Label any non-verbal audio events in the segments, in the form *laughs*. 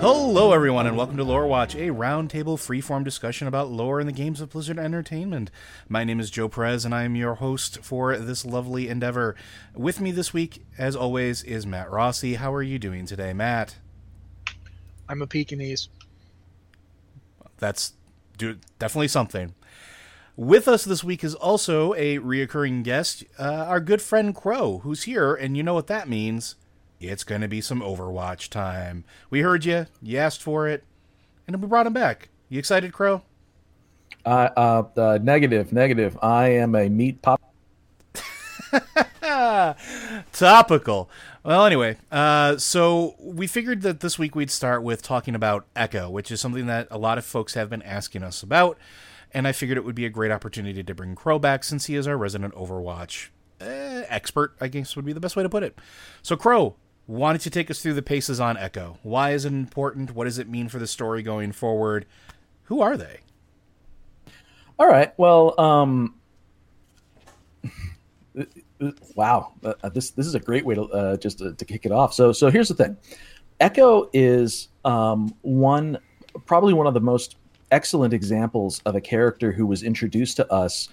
Hello everyone, and welcome to Lore Watch, a roundtable freeform discussion about lore in the games of Blizzard Entertainment. My name is Joe Perez, and I am your host for this lovely endeavor. With me this week, as always, is Matt Rossi. How are you doing today, Matt? I'm a Pekingese. That's do, definitely something. With us this week is also a reoccurring guest, uh, our good friend Crow, who's here, and you know what that means. It's going to be some Overwatch time. We heard you, you asked for it, and we brought him back. You excited, Crow? Uh, uh, uh, negative, negative. I am a meat pop. *laughs* Topical. Well, anyway, uh, so we figured that this week we'd start with talking about Echo, which is something that a lot of folks have been asking us about, and I figured it would be a great opportunity to bring Crow back since he is our resident Overwatch eh, expert, I guess would be the best way to put it. So, Crow, why don't you take us through the paces on Echo? Why is it important? What does it mean for the story going forward? Who are they? All right. Well, um, *laughs* wow, uh, this this is a great way to uh, just to, kick it off. So so here's the thing, Echo is um, one probably one of the most excellent examples of a character who was introduced to us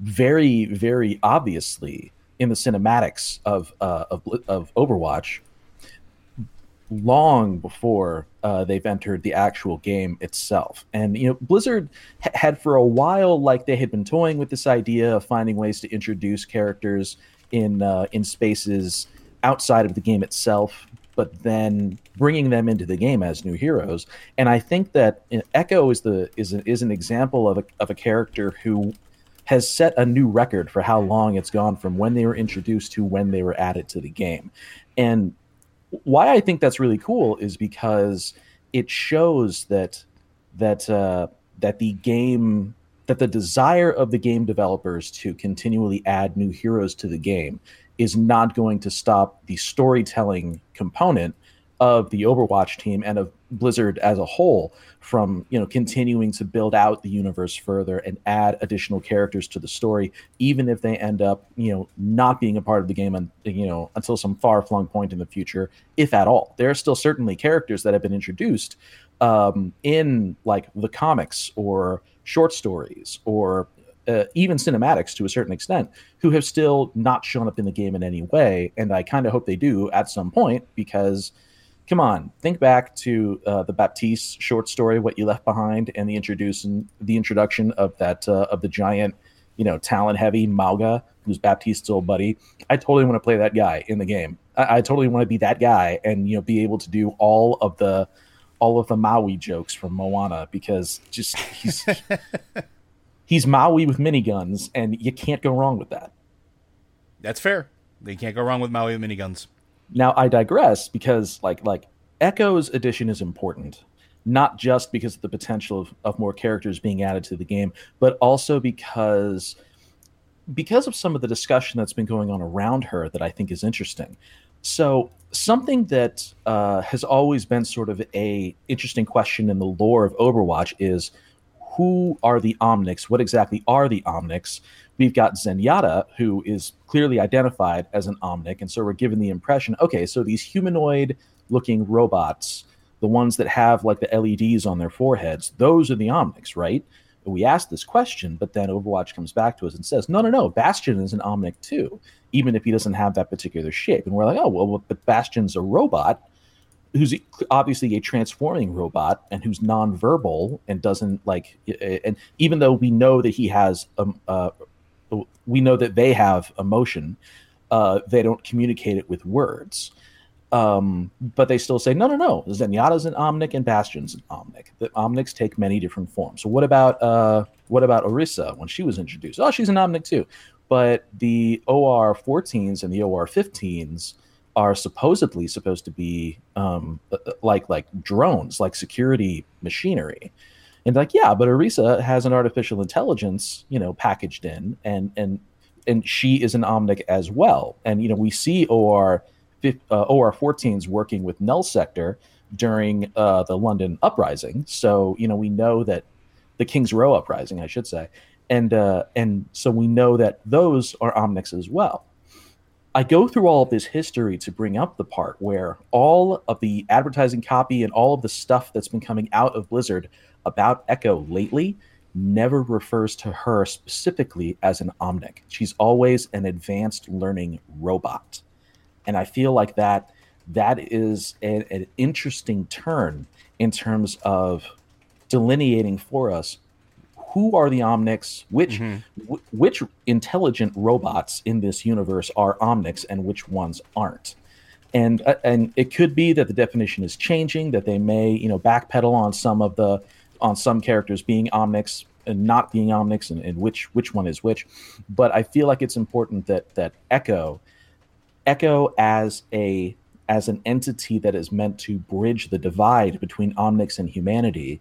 very very obviously in the cinematics of uh, of, of Overwatch long before uh, they've entered the actual game itself. And you know, Blizzard ha- had for a while, like they had been toying with this idea of finding ways to introduce characters in uh, in spaces outside of the game itself, but then bringing them into the game as new heroes. And I think that you know, Echo is the is an, is an example of a of a character who has set a new record for how long it's gone from when they were introduced to when they were added to the game. And why I think that's really cool is because it shows that that uh, that the game that the desire of the game developers to continually add new heroes to the game is not going to stop the storytelling component of the Overwatch team and of Blizzard as a whole from you know continuing to build out the universe further and add additional characters to the story, even if they end up you know not being a part of the game and you know until some far flung point in the future, if at all. There are still certainly characters that have been introduced um, in like the comics or short stories or uh, even cinematics to a certain extent, who have still not shown up in the game in any way. And I kind of hope they do at some point because come on, think back to uh, the Baptiste short story, "What You Left Behind," and the introducing the introduction of that uh, of the giant, you know, Talon heavy Mauga, who's Baptiste's old buddy. I totally want to play that guy in the game. I, I totally want to be that guy, and you know, be able to do all of the all of the Maui jokes from Moana because just he's *laughs* he's Maui with miniguns, and you can't go wrong with that. That's fair. You can't go wrong with Maui with miniguns. Now I digress because like like Echo's addition is important, not just because of the potential of, of more characters being added to the game, but also because because of some of the discussion that's been going on around her that I think is interesting. So something that uh, has always been sort of a interesting question in the lore of Overwatch is who are the Omnics? What exactly are the Omnics? We've got Zenyatta, who is clearly identified as an Omnic, and so we're given the impression, okay, so these humanoid-looking robots, the ones that have like the LEDs on their foreheads, those are the Omnics, right? we ask this question, but then Overwatch comes back to us and says, no, no, no, Bastion is an Omnic too, even if he doesn't have that particular shape. And we're like, oh, well, but Bastion's a robot who's obviously a transforming robot and who's nonverbal and doesn't like, and even though we know that he has, a, uh, we know that they have emotion, uh, they don't communicate it with words. Um, but they still say, no, no, no. Zenyatta's an Omnic and Bastion's an Omnic. The Omnics take many different forms. So what about uh, what about Orisa when she was introduced? Oh, she's an Omnic too. But the OR 14s and the OR 15s are supposedly supposed to be um, uh, uh, like like drones, like security machinery. And like, yeah, but Orisa has an artificial intelligence, you know, packaged in, and and and she is an Omnic as well. And you know, we see OR uh, OR14s working with Null Sector during uh, the London uprising. So you know we know that the King's Row uprising, I should say, and uh, and so we know that those are Omnics as well. I go through all of this history to bring up the part where all of the advertising copy and all of the stuff that's been coming out of Blizzard about Echo lately never refers to her specifically as an Omnic. She's always an advanced learning robot and I feel like that that is a, an interesting turn in terms of delineating for us who are the omnics which mm-hmm. w- which intelligent robots in this universe are omnics and which ones aren't and uh, and it could be that the definition is changing that they may you know backpedal on some of the on some characters being omnics and not being omnics and, and which which one is which but i feel like it's important that that echo Echo as a as an entity that is meant to bridge the divide between Omnics and humanity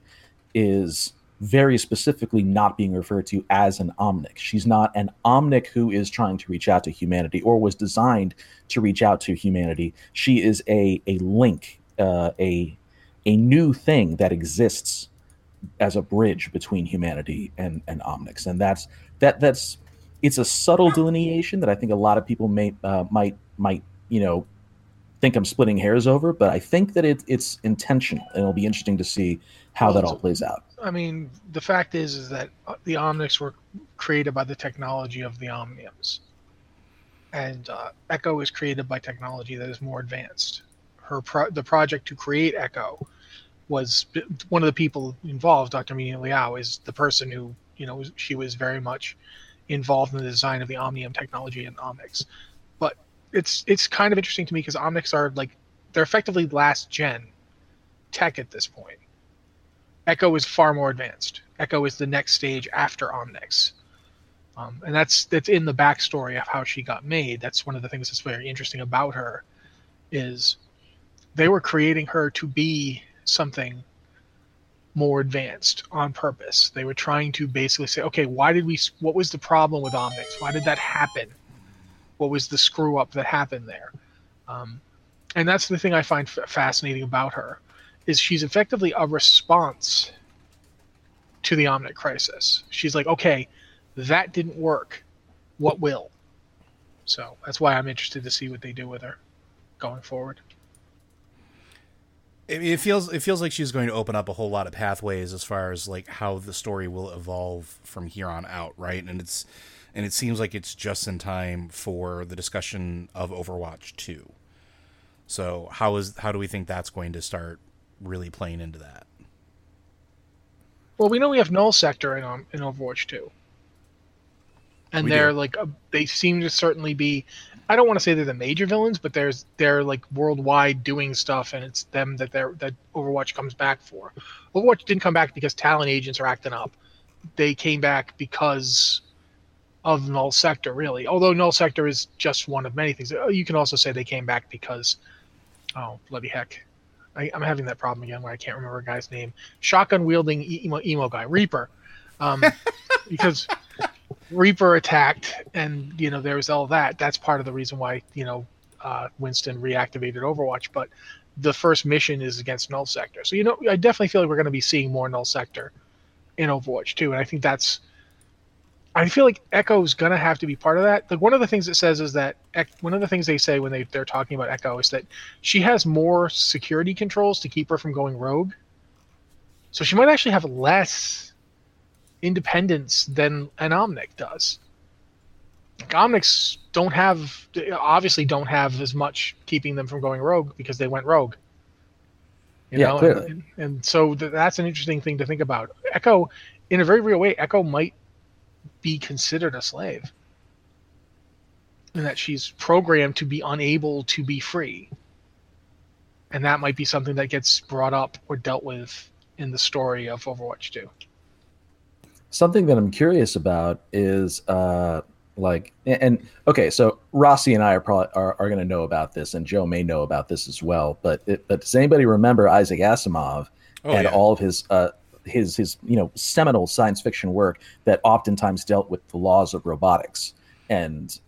is very specifically not being referred to as an Omnic. She's not an Omnic who is trying to reach out to humanity or was designed to reach out to humanity. She is a a link, uh, a a new thing that exists as a bridge between humanity and and Omnics, and that's that that's it's a subtle delineation that I think a lot of people may uh, might might you know think I'm splitting hairs over, but I think that it, it's intentional, and it'll be interesting to see how well, that all plays out. I mean, the fact is, is that uh, the Omnics were created by the technology of the Omniums, and uh, Echo was created by technology that is more advanced. Her pro- the project to create Echo was one of the people involved. Dr. Mina Liao is the person who you know she was very much involved in the design of the Omnium technology and Omnics it's it's kind of interesting to me because Omnics are like they're effectively last gen tech at this point. Echo is far more advanced. Echo is the next stage after Omnics. Um, and that's that's in the backstory of how she got made. That's one of the things that's very interesting about her, is they were creating her to be something more advanced on purpose. They were trying to basically say, okay, why did we? What was the problem with Omnics? Why did that happen? what was the screw up that happened there. Um, and that's the thing I find f- fascinating about her is she's effectively a response to the Omnic crisis. She's like, okay, that didn't work. What will? So that's why I'm interested to see what they do with her going forward. It feels it feels like she's going to open up a whole lot of pathways as far as like how the story will evolve from here on out, right? And it's and it seems like it's just in time for the discussion of Overwatch 2. So how is how do we think that's going to start really playing into that? Well, we know we have Null Sector in um, in Overwatch 2. And we they're do. like a, they seem to certainly be I don't want to say they're the major villains, but there's they're like worldwide doing stuff and it's them that they're that Overwatch comes back for. Overwatch didn't come back because Talon agents are acting up. They came back because of Null Sector, really. Although Null Sector is just one of many things. Uh, you can also say they came back because, oh bloody heck, I, am having that problem again where I can't remember a guy's name. Shotgun wielding emo, emo guy, Reaper, um, *laughs* because Reaper attacked, and you know there was all that. That's part of the reason why you know uh, Winston reactivated Overwatch. But the first mission is against Null Sector, so you know I definitely feel like we're going to be seeing more Null Sector in Overwatch too, and I think that's I feel like Echo is gonna have to be part of that. Like one of the things it says is that one of the things they say when they they're talking about Echo is that she has more security controls to keep her from going rogue. So she might actually have less independence than an Omnic does. Like Omnics don't have obviously don't have as much keeping them from going rogue because they went rogue. You yeah, know? clearly. And, and so th- that's an interesting thing to think about. Echo, in a very real way, Echo might be considered a slave and that she's programmed to be unable to be free and that might be something that gets brought up or dealt with in the story of overwatch 2 something that i'm curious about is uh like and, and okay so rossi and i are probably are, are going to know about this and joe may know about this as well but it, but does anybody remember isaac asimov oh, and yeah. all of his uh his his you know seminal science fiction work that oftentimes dealt with the laws of robotics and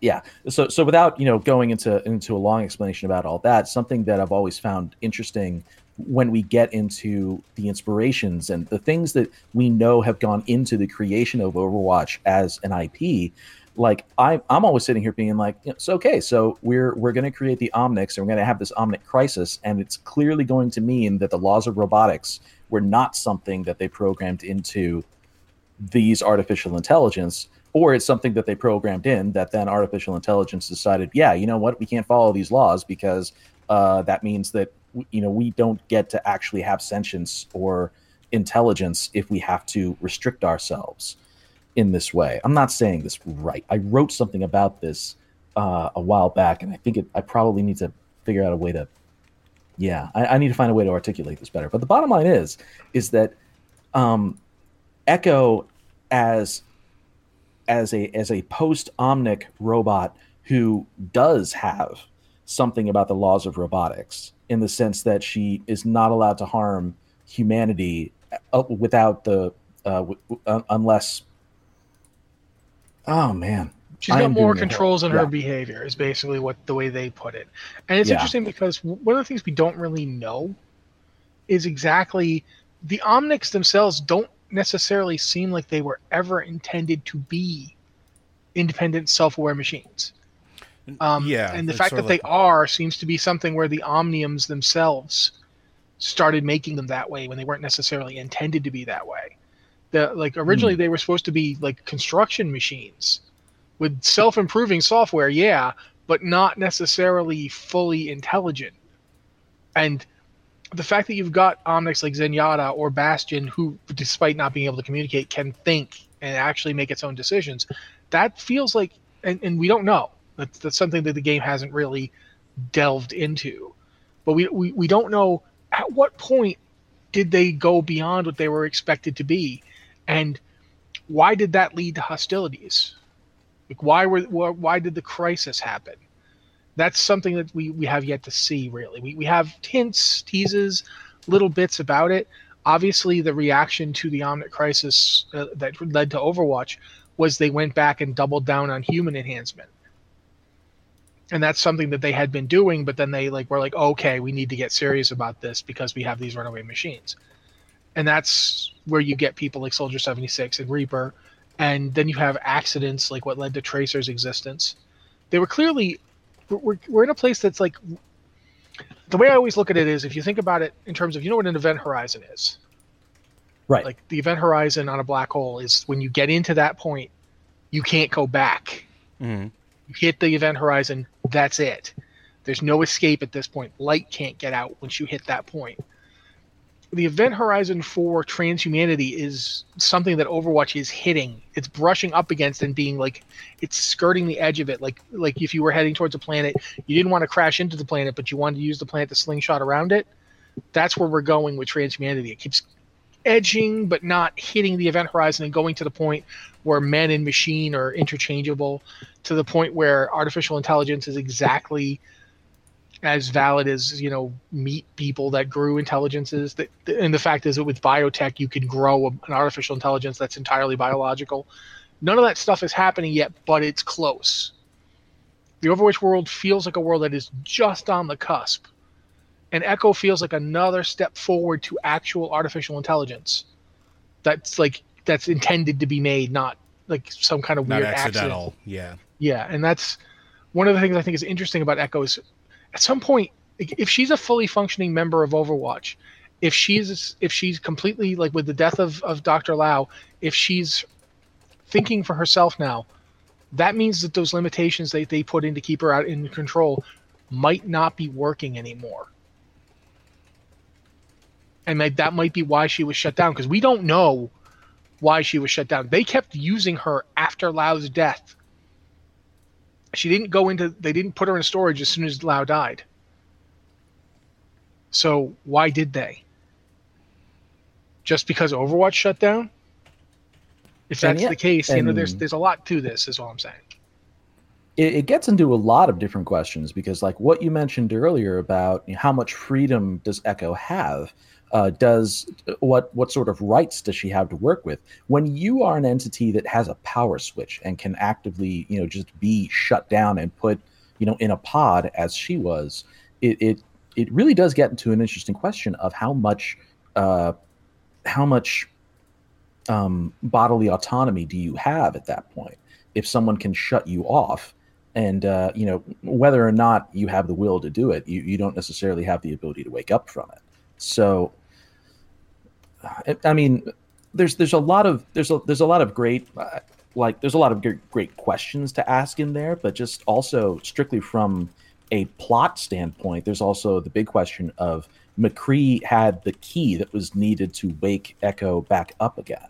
yeah so so without you know going into into a long explanation about all that something that i've always found interesting when we get into the inspirations and the things that we know have gone into the creation of overwatch as an ip like I, i'm always sitting here being like so okay so we're we're going to create the omnics and we're going to have this omnic crisis and it's clearly going to mean that the laws of robotics were not something that they programmed into these artificial intelligence or it's something that they programmed in that then artificial intelligence decided yeah you know what? We can't follow these laws because uh, that means that you know we don't get to actually have sentience or intelligence if we have to restrict ourselves in this way i'm not saying this right i wrote something about this uh, a while back and i think it, i probably need to figure out a way to yeah, I, I, need to find a way to articulate this better. But the bottom line is, is that um, Echo as as a as a post omnic robot who does have something about the laws of robotics in the sense that she is not allowed to harm humanity uh, without the uh, w- uh, unless oh man She's got more controls in her behavior. Is basically what the way they put it, and it's yeah. interesting because one of the things we don't really know is exactly the Omnics themselves don't necessarily seem like they were ever intended to be independent, self-aware machines. Um, yeah, and the fact that like... they are seems to be something where the Omniums themselves started making them that way when they weren't necessarily intended to be that way. The like originally hmm. they were supposed to be like construction machines with self-improving software, yeah, but not necessarily fully intelligent. And the fact that you've got Omnics like Zenyatta or Bastion, who, despite not being able to communicate, can think and actually make its own decisions, that feels like, and, and we don't know. That's, that's something that the game hasn't really delved into. But we, we, we don't know at what point did they go beyond what they were expected to be, and why did that lead to hostilities? Like why were why did the crisis happen? That's something that we, we have yet to see. Really, we we have hints, teases, little bits about it. Obviously, the reaction to the Omnic crisis uh, that led to Overwatch was they went back and doubled down on human enhancement and that's something that they had been doing but then they like were like okay we need to get serious about this because we have these runaway machines and that's where you get people like soldier 76 and reaper and then you have accidents like what led to Tracer's existence. They were clearly we're, we're in a place that's like the way I always look at it is if you think about it in terms of you know what an event horizon is. Right. Like the event horizon on a black hole is when you get into that point, you can't go back. Mm-hmm. Hit the event horizon, that's it. There's no escape at this point. Light can't get out once you hit that point the event horizon for transhumanity is something that Overwatch is hitting. It's brushing up against and being like it's skirting the edge of it. Like like if you were heading towards a planet, you didn't want to crash into the planet, but you wanted to use the planet to slingshot around it. That's where we're going with transhumanity. It keeps edging but not hitting the event horizon and going to the point where men and machine are interchangeable to the point where artificial intelligence is exactly as valid as you know meat people that grew intelligences. That and the fact is that with biotech you can grow an artificial intelligence that's entirely biological. None of that stuff is happening yet but it's close. The overwatch world feels like a world that is just on the cusp and echo feels like another step forward to actual artificial intelligence that's like that's intended to be made not like some kind of Not weird accidental. accident Yeah. yeah, and that's one of the things I think is interesting about Echo is at some point if she's a fully functioning member of Overwatch, if she's if she's completely like with the death of, of Dr. Liao, if she's thinking for herself now, that means that those limitations that they put in to keep her out in control might not be working anymore. And that, that might be why she was shut down because we don't know why she was shut down. They kept using her after Liao's death she didn't go into they didn't put her in storage as soon as Liao died. So why did they? Just because Overwatch shut down? If that's yeah, the case, you know, there's there's a lot to this, is all I'm saying. it, it gets into a lot of different questions because like what you mentioned earlier about you know, how much freedom does echo have uh, does what what sort of rights does she have to work with? When you are an entity that has a power switch and can actively you know just be shut down and put you know in a pod as she was it it, it really does get into an interesting question of how much uh, how much um, bodily autonomy do you have at that point? If someone can shut you off and uh, you know whether or not you have the will to do it you, you don't necessarily have the ability to wake up from it so I, mean there's there's a lot of there's a there's a lot of great uh, like there's a lot of great, great questions to ask in there but just also strictly from a plot standpoint there's also the big question of mccree had the key that was needed to wake echo back up again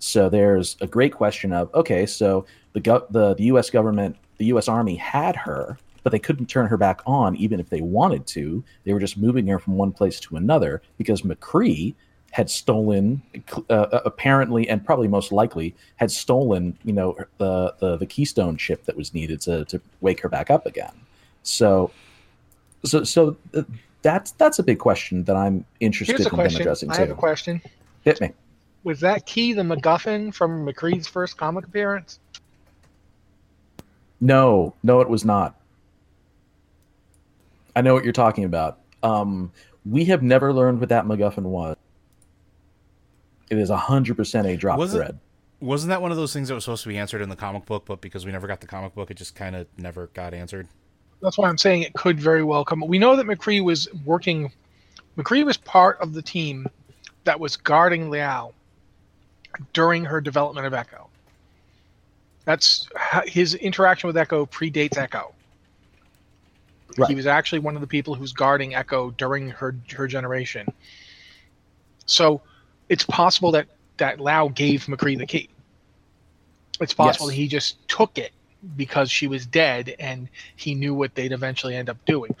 so there's a great question of okay, so the go- the the U.S. government, the U.S. Army had her, but they couldn't turn her back on even if they wanted to. They were just moving her from one place to another because McCree had stolen, uh, apparently and probably most likely had stolen, you know, the the, the Keystone chip that was needed to to wake her back up again. So, so so uh, that's that's a big question that I'm interested Here's a in them question. addressing I too. have a question. Hit me. Was that key the MacGuffin from McCree's first comic appearance? No, no, it was not. I know what you're talking about. Um, we have never learned what that MacGuffin was. It is hundred percent a drop Was thread. it? Wasn't that one of those things that was supposed to be answered in the comic book, but because we never got the comic book, it just kind of never got answered? That's why I'm saying it could very well come. We know that McCree was working. McCree was part of the team that was guarding Liao during her development of Echo. That's his interaction with Echo predates Echo. Right. He was actually one of the people who's guarding Echo during her her generation. So it's possible that that Liao gave McCree the key. It's possible Yes. that he just took it because she was dead and he knew what they'd eventually end up doing.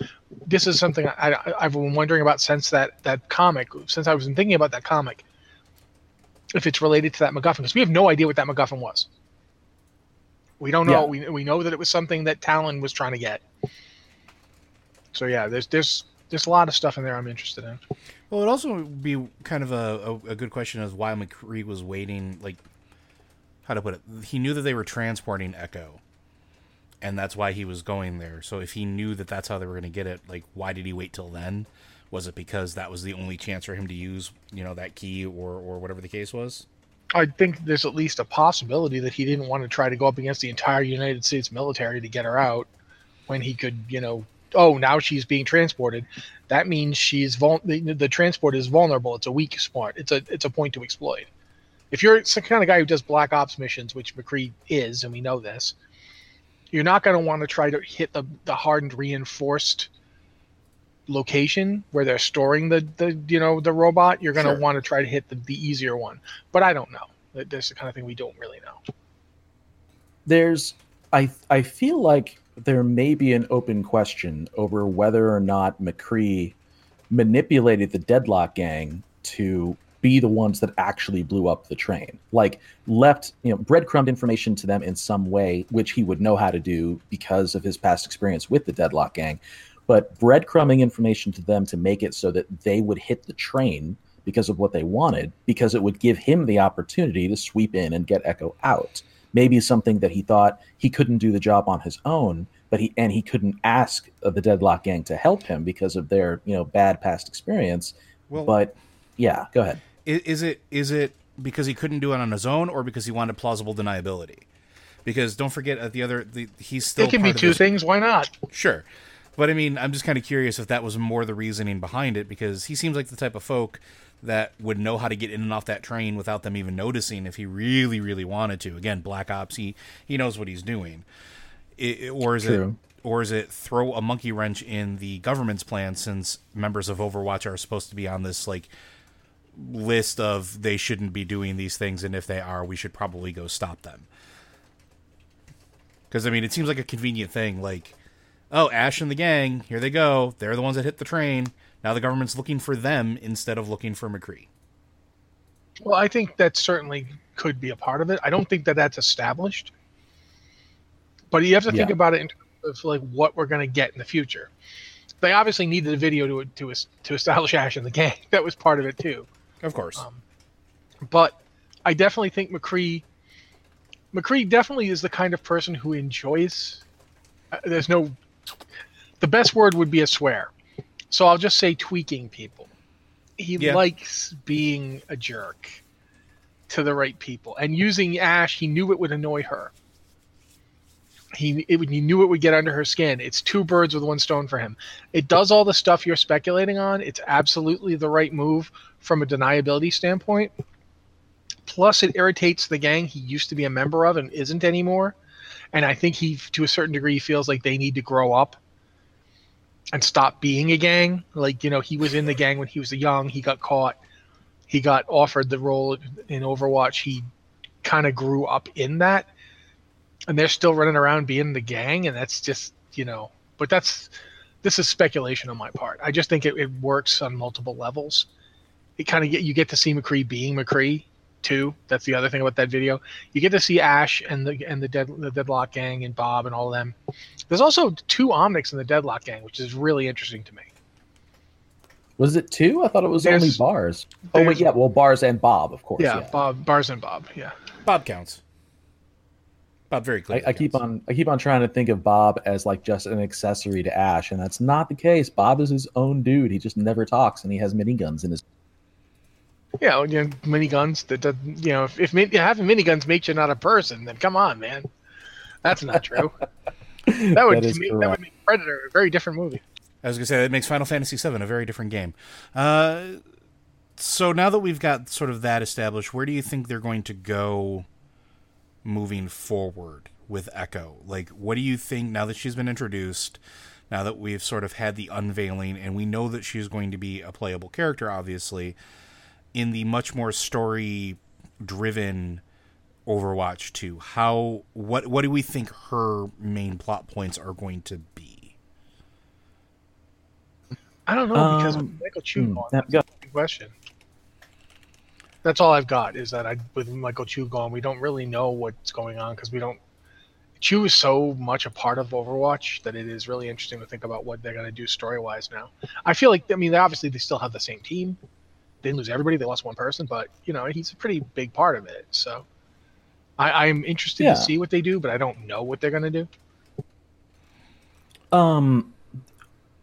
This is something I, I've been wondering about since that, that comic, since I was thinking about that comic, if it's related to that MacGuffin, because we have no idea what that MacGuffin was. We don't know. We, we know that it was something that Talon was trying to get. So yeah, there's there's there's a lot of stuff in there I'm interested in. Well, it also would be kind of a, a, a good question as why McCree was waiting. Like, how to put it? He knew that they were transporting Echo, and that's why he was going there. So if he knew that that's how they were going to get it, like, why did he wait till then? Was it because that was the only chance for him to use, you know, that key or or whatever the case was? I think there's at least a possibility that he didn't want to try to go up against the entire United States military to get her out when he could, you know, oh, now she's being transported. That means she's vul- the, the transport is vulnerable. It's a weak spot. It's a it's a point to exploit. If you're some kind of guy who does black ops missions, which McCree is, and we know this, you're not going to want to try to hit the the hardened, reinforced location where they're storing the the you know the robot. You're going to Sure. want to try to hit the, the easier one. But I don't know. That's the kind of thing we don't really know. There's, I I feel like there may be an open question over whether or not McCree manipulated the Deadlock Gang to be the ones that actually blew up the train. Like left, you know, breadcrumbed information to them in some way, which he would know how to do because of his past experience with the Deadlock Gang. but breadcrumbing information to them to make it so that they would hit the train because of what they wanted, because it would give him the opportunity to sweep in and get Echo out. Maybe something that he thought he couldn't do the job on his own, but he and he couldn't ask the Deadlock Gang to help him because of their you know bad past experience. Well- but yeah, go ahead. Is it is it because he couldn't do it on his own, or because he wanted plausible deniability? Because don't forget at the other, the, he's still it can be two this- things. Why not? Sure. But I mean, I'm just kind of curious if that was more the reasoning behind it because he seems like the type of folk that would know how to get in and off that train without them even noticing if he really, really wanted to. Again, Black Ops, he he knows what he's doing. I- I- or is True. it or is it throw a monkey wrench in the government's plan since members of Overwatch are supposed to be on this like list of they shouldn't be doing these things and if they are, we should probably go stop them. Because I mean, it seems like a convenient thing. Like, oh, Ash and the gang, here they go. They're the ones that hit the train. Now the government's looking for them instead of looking for McCree. Well, I think that certainly could be a part of it. I don't think that that's established, but you have to think Yeah. about it in terms of like what we're going to get in the future. They obviously needed a video to to to establish Ash and the gang. *laughs* That was part of it too. Of course. But I definitely think McCree McCree definitely is the kind of person who enjoys. uh, There's no. The best word would be a swear, so I'll just say tweaking people. He Yeah. likes being a jerk to the right people, and using Ash, he knew it would annoy her. He it, he knew it would get under her skin. It's two birds with one stone for him. It does all the stuff you're speculating on. It's absolutely the right move from a deniability standpoint. Plus, it irritates the gang he used to be a member of and isn't anymore. And I think he, to a certain degree, feels like they need to grow up and stop being a gang. Like, you know, he was in the gang when he was young. He got caught. He got offered the role in Overwatch. He kind of grew up in that. And they're still running around being the gang. And that's just, you know, but that's, this is speculation on my part. I just think it, it works on multiple levels. It kind of get, you get to see McCree being McCree too. That's the other thing about that video. You get to see Ash and the and the dead the Deadlock gang and Bob and all of them. There's also two Omnics in the Deadlock gang, which is really interesting to me. Was it two? I thought it was only bars. Oh wait, yeah. Well, bars and Bob, of course. Yeah, Yeah. Bob Bars and Bob. Yeah. Bob counts. Bob very I, clearly. I keep on I keep on trying to think of Bob as like just an accessory to Ash, and that's not the case. Bob is his own dude. He just never talks, and he has miniguns in his. Yeah, well, you know, miniguns. That doesn't, you know, if, if min- having miniguns makes you not a person, then come on, man. That's not true. *laughs* That would That is make, that would make Predator a very different movie. I was gonna say that makes Final Fantasy VII a very different game. Uh, so now that we've got sort of that established, where do you think they're going to go moving forward with Echo? Like, what do you think now that she's been introduced? Now that we've sort of had the unveiling, and we know that she's going to be a playable character, obviously, in the much more story-driven Overwatch 2. How what what do we think her main plot points are going to be? I don't know because Um, Michael Chu. hmm, gone. that- That's a good question. That's all I've got is that I with Michael Chu gone, we don't really know what's going on because we don't. Chu is so much a part of Overwatch that it is really interesting to think about what they're going to do story wise now. I feel like I mean, obviously they still have the same team. They didn't lose everybody; they lost one person, but you know he's a pretty big part of it. So I, I'm interested Yeah. to see what they do, but I don't know what they're going to do. Um,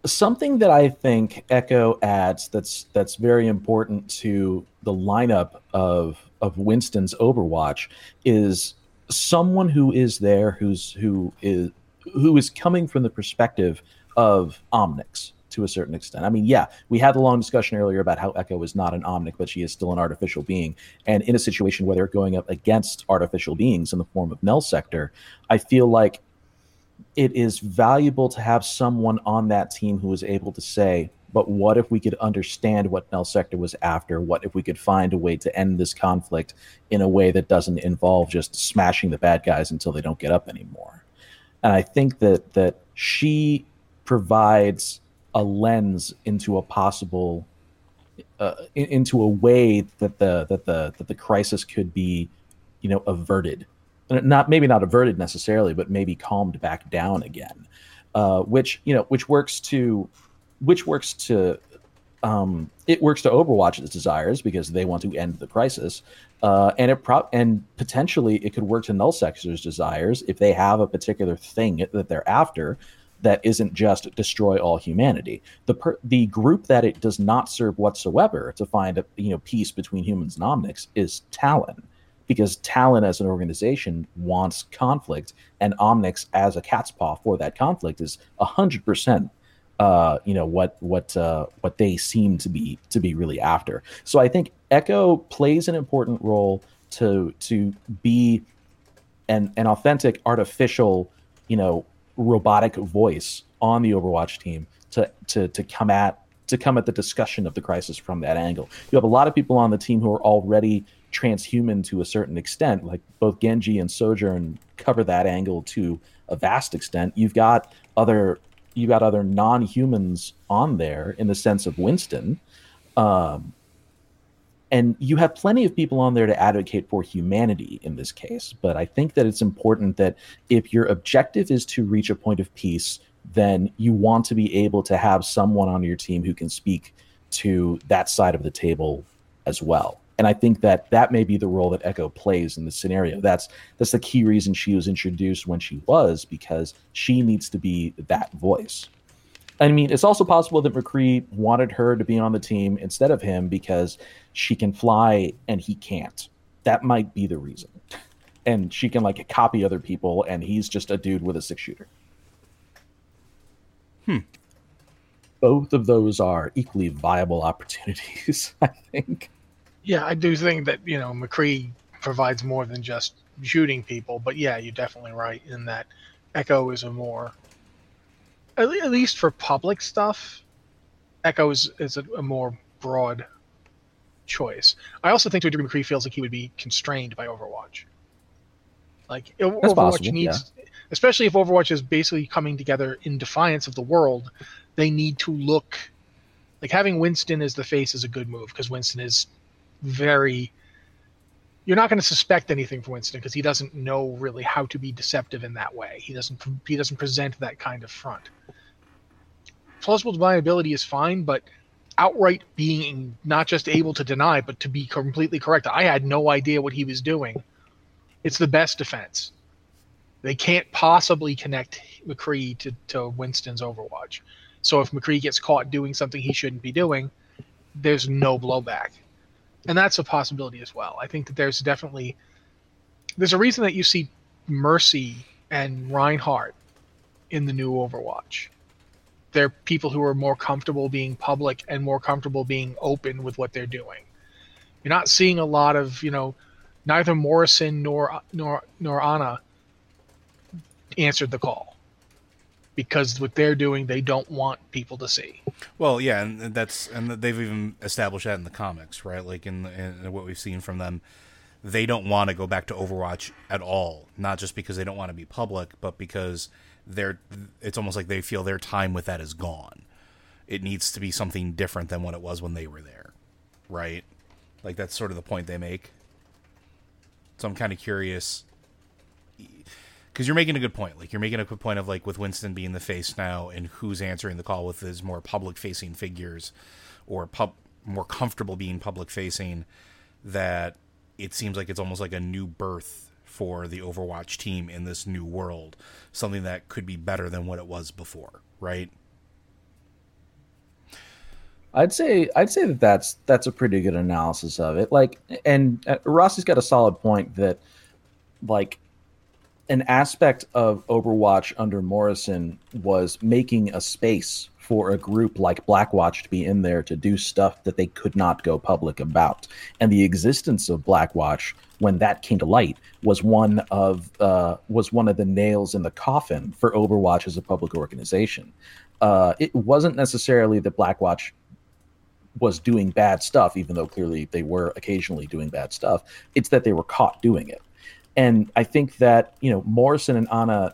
something that I think Echo adds that's that's very important to the lineup of of Winston's Overwatch is someone who is there who's who is who is coming from the perspective of Omnics to a certain extent. I mean, yeah, we had the long discussion earlier about how Echo is not an Omnic, but she is still an artificial being. And in a situation where they're going up against artificial beings in the form of Null Sector, I feel like it is valuable to have someone on that team who is able to say, but what if we could understand what Null Sector was after? What if we could find a way to end this conflict in a way that doesn't involve just smashing the bad guys until they don't get up anymore? And I think that that she provides a lens into a possible uh, into a way that the that the that the crisis could be, you know, averted. Not maybe not averted necessarily, but maybe calmed back down again. uh, which you know which works to which works to um, it works to Overwatch's desires because they want to end the crisis, uh, and it pro- and potentially it could work to Null Nullsector's desires if they have a particular thing that they're after that isn't just destroy all humanity. The per- the group that it does not serve whatsoever to find a you know peace between humans and Omnics is Talon, because Talon as an organization wants conflict, and Omnics as a cat's paw for that conflict is hundred percent. Uh, you know what what uh, what they seem to be to be really after. So I think Echo plays an important role to to be an an authentic artificial you know robotic voice on the Overwatch team to to to come at to come at the discussion of the crisis from that angle. You have a lot of people on the team who are already transhuman to a certain extent, like both Genji and Sojourn cover that angle to a vast extent. You've got other you've got other non-humans on there in the sense of Winston. Um, and you have plenty of people on there to advocate for humanity in this case but i think that it's important that if your objective is to reach a point of peace then you want to be able to have someone on your team who can speak to that side of the table as well. And i think that that may be the role that echo plays in this scenario. That's that's the key reason she was introduced when she was because she needs to be that voice I mean, it's also possible that McCree wanted her to be on the team instead of him because she can fly and he can't. That might be the reason. And she can like copy other people, and he's just a dude with a six shooter. Hmm. Both of those are equally viable opportunities, *laughs* I think. Yeah, I do think that, you know, McCree provides more than just shooting people, but yeah, you're definitely right in that Echo is a more at, least for public stuff, Echo is, is a, a, more broad choice. I also think to a degree McCree feels like he would be constrained by Overwatch. Like That's Overwatch possible, needs, yeah. especially if Overwatch is basically coming together in defiance of the world, they need to look like having Winston as the face is a good move because Winston is very you're not going to suspect anything from Winston because he doesn't know really how to be deceptive in that way. He doesn't he doesn't present that kind of front. Plausible deniability is fine, but outright being not just able to deny but to be completely correct. I had no idea what he was doing. It's the best defense. They can't possibly connect McCree to, to Winston's Overwatch. So if McCree gets caught doing something he shouldn't be doing, there's no blowback and that's a possibility as well. I think that there's definitely there's a reason that you see Mercy and Reinhardt in the new Overwatch. They're people who are more comfortable being public and more comfortable being open with what they're doing. You're not seeing a lot of, you know, neither Morrison nor nor nor Ana answered the call because what they're doing they don't want people to see. Well, yeah, and that's and they've even established that in the comics, right? Like in, in what we've seen from them, they don't want to go back to Overwatch at all. Not just because they don't want to be public, but because they're. It's almost like they feel their time with that is gone. It needs to be something different than what it was when they were there, right? Like that's sort of the point they make. So I'm kind of curious because you're making a good point. Like you're making a good point of like with Winston being the face now, and who's answering the call with his more public facing figures, or pub more comfortable being public facing. That it seems like it's almost like a new birth for the Overwatch team in this new world, something that could be better than what it was before, right? I'd say I'd say that that's that's a pretty good analysis of it. Like, and uh, Rossi's got a solid point that, like, an aspect of Overwatch under Morrison was making a space for a group like Blackwatch to be in there to do stuff that they could not go public about. And the existence of Blackwatch, when that came to light, was one of uh, was one of the nails in the coffin for Overwatch as a public organization. Uh, it wasn't necessarily that Blackwatch was doing bad stuff, even though clearly they were occasionally doing bad stuff. It's that they were caught doing it. And I think that, you know, Morrison and Ana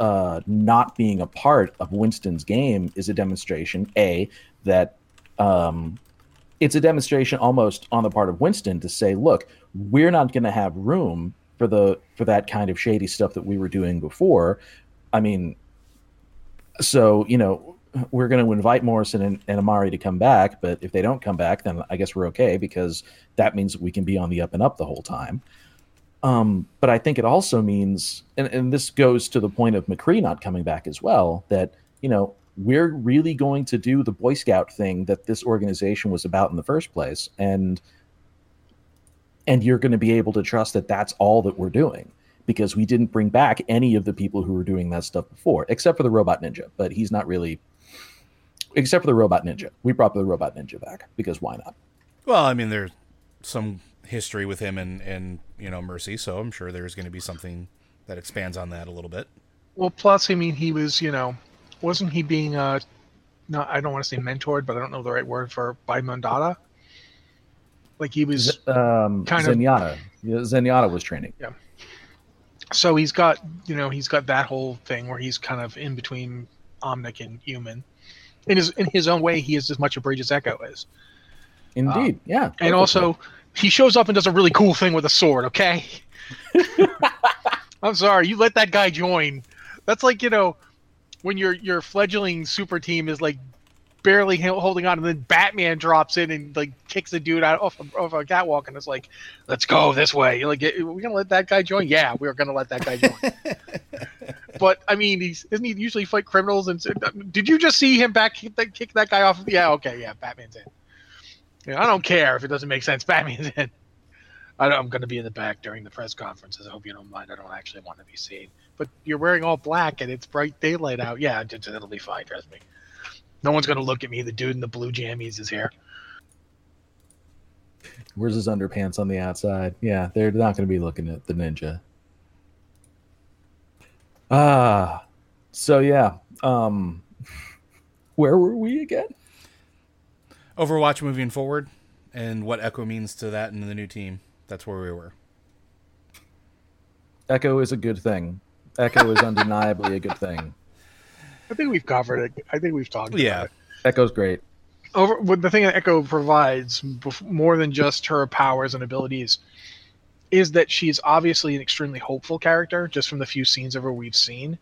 uh, not being a part of Winston's game is a demonstration, A, that um, it's a demonstration almost on the part of Winston to say, look, we're not going to have room for the for that kind of shady stuff that we were doing before. I mean, So, you know, we're going to invite Morrison and, and Amari to come back, but if they don't come back, then I guess we're okay because that means we can be on the up and up the whole time. Um, but I think it also means, and, and this goes to the point of McCree not coming back as well, that, you know, we're really going to do the Boy Scout thing that this organization was about in the first place. And, and you're going to be able to trust that that's all that we're doing because we didn't bring back any of the people who were doing that stuff before, except for the Robot Ninja. But he's not really, except for the Robot Ninja. We brought the Robot Ninja back because why not? Well, I mean, there's some history with him and and you know Mercy, so I'm sure there's going to be something that expands on that a little bit. Well, plus, I mean, he was, you know, wasn't he being, uh, not, I don't want to say mentored, but I don't know the right word for by Mondatta. Like he was um, kind of- Zenyatta. Yeah, Zenyatta was training. Yeah. So he's got you know he's got that whole thing where he's kind of in between omnic and human in his in his own way he is as much a bridge as echo is Indeed, yeah. and perfectly. also he shows up and does a really cool thing with a sword okay *laughs* i'm sorry you let that guy join that's like you know when your your fledgling super team is like barely holding on and then batman drops in and like kicks the dude out off a, off a catwalk and it's like let's go this way You're like we're gonna let that guy join yeah we're gonna let that guy join *laughs* but I mean, he's isn't he usually fight criminals? And uh, did you just see him back kick that, kick that guy off? Yeah, okay, yeah, Batman's in. Yeah, I don't care if it doesn't make sense. *laughs* Batman's in. I I'm going to be in the back during the press conferences. I hope you don't mind. I don't actually want to be seen. But you're wearing all black and it's bright daylight out. Yeah, it- it'll be fine. Trust me. No one's going to look at me. The dude in the blue jammies is here. Where's his underpants on the outside? Yeah, they're not going to be looking at the ninja. Ah, so yeah. Um, *laughs* where were we again? Overwatch moving forward, and what Echo means to that and the new team. That's where we were. Echo is a good thing. Echo is *laughs* undeniably a good thing. I think we've covered it. I think we've talked. Yeah. About it. Yeah. Echo's great. over what the thing that Echo provides more than just her powers and abilities is that she's obviously an extremely hopeful character just from the few scenes of her we've seen.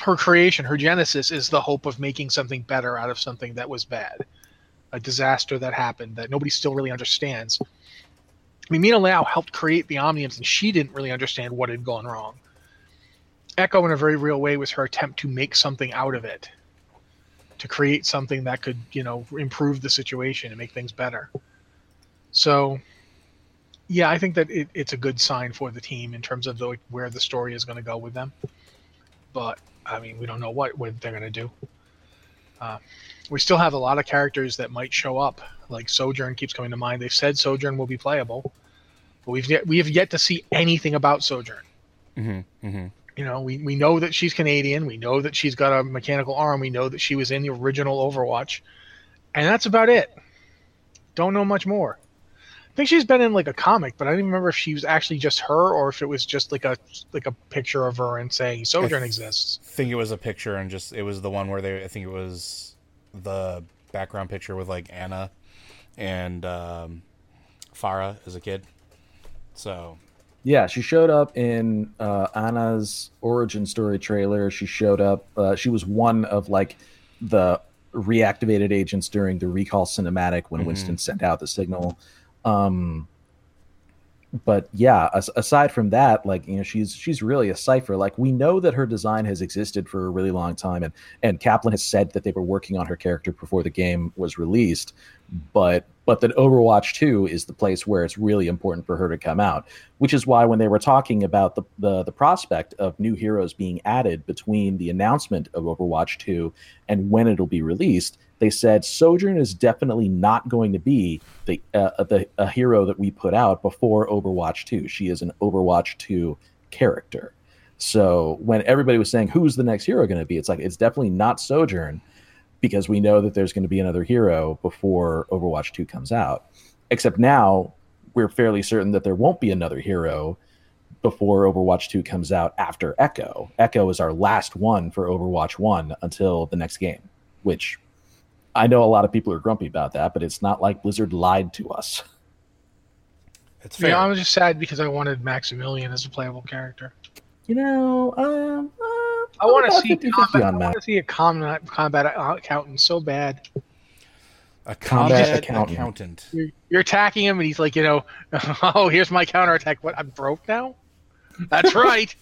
Her creation, her genesis is the hope of making something better out of something that was bad. A disaster that happened that nobody still really understands. I mean, Mina Liao helped create the Omniums and she didn't really understand what had gone wrong. Echo, in a very real way, was her attempt to make something out of it to create something that could, you know, improve the situation and make things better. So, yeah, I think that it, it's a good sign for the team in terms of the, where the story is going to go with them. But I mean, we don't know what, what they're going to do. Uh, we still have a lot of characters that might show up. Like Sojourn keeps coming to mind. They've said Sojourn will be playable, but we've yet, we have yet to see anything about Sojourn Mm-hmm. Mm-hmm. you know, we, we know that she's Canadian. We know that she's got a mechanical arm. We know that she was in the original Overwatch. And that's about it. Don't know much more. I think she's been in like a comic, but I don't even remember if she was actually just her or if it was just like a like a picture of her and saying Sojourn exists. I think it was a picture and just it was the one where they I think it was the background picture with like Ana and um Pharah as a kid. So Yeah, she showed up in uh, Ana's origin story trailer. She showed up. Uh, she was one of like the reactivated agents during the recall cinematic when Winston sent out the signal. Um, but yeah, as- aside from that, like you know, she's she's really a cipher. Like we know that her design has existed for a really long time, and and Kaplan has said that they were working on her character before the game was released. But but that Overwatch 2 is the place where it's really important for her to come out, which is why when they were talking about the the, the prospect of new heroes being added between the announcement of Overwatch 2 and when it'll be released, they said Sojourn is definitely not going to be the uh, the a hero that we put out before Overwatch 2. She is an Overwatch 2 character. So when everybody was saying who's the next hero going to be, it's like it's definitely not Sojourn because we know that there's going to be another hero before Overwatch 2 comes out. Except now we're fairly certain that there won't be another hero before Overwatch 2 comes out after Echo. Echo is our last one for Overwatch 1 until the next game, which I know a lot of people are grumpy about that, but it's not like Blizzard lied to us. it's fair. Yeah, I was just sad because I wanted Maximilien as a playable character. You know, um, uh, I want to see 50-50 combat, on I want to see a combat combat accountant so bad. A Combat combat accountant. accountant. You're, you're attacking him, and he's like, you know, *laughs* oh, here's my counterattack. What? I'm broke now. That's *laughs* right.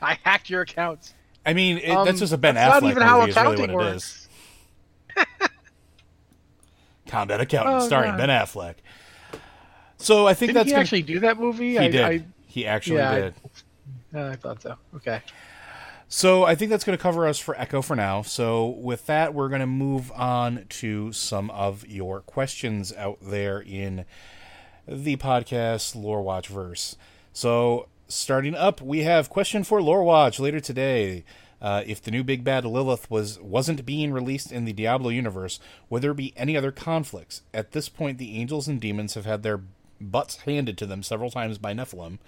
I hacked your accounts. I mean, it, Um, that's just a Ben that's Affleck not even how movie. Is really accounting what it works. Combat accountant, Oh, starring God. Ben Affleck. So I think Didn't that's he gonna- actually do that movie? he I, did. I, he actually yeah, did. uh, I thought so. Okay. So I think that's going to cover us for Echo for now. So with that, we're going to move on to some of your questions out there in the podcast Lore Watch verse. So starting up, we have question for Lore Watch later today. Uh, if the new big bad Lilith was wasn't being released in the Diablo universe, would there be any other conflicts? At this point, the angels and demons have had their butts handed to them several times by Nephilim.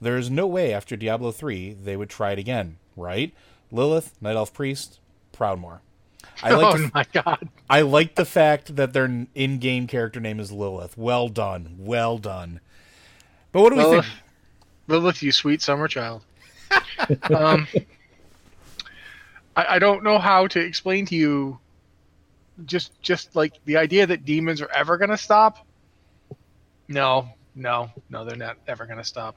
There is no way after Diablo 3 they would try it again, right? Lilith, Night Elf Priest, Proudmoore. I like *laughs* oh the, my god. I like the fact that their in-game character name is Lilith. Well done, well done. But what do we Lilith, think? Lilith, you sweet summer child. *laughs* um, I, I don't know how to explain to you. Just, just like the idea that demons are ever going to stop. No, no, no, they're not ever going to stop.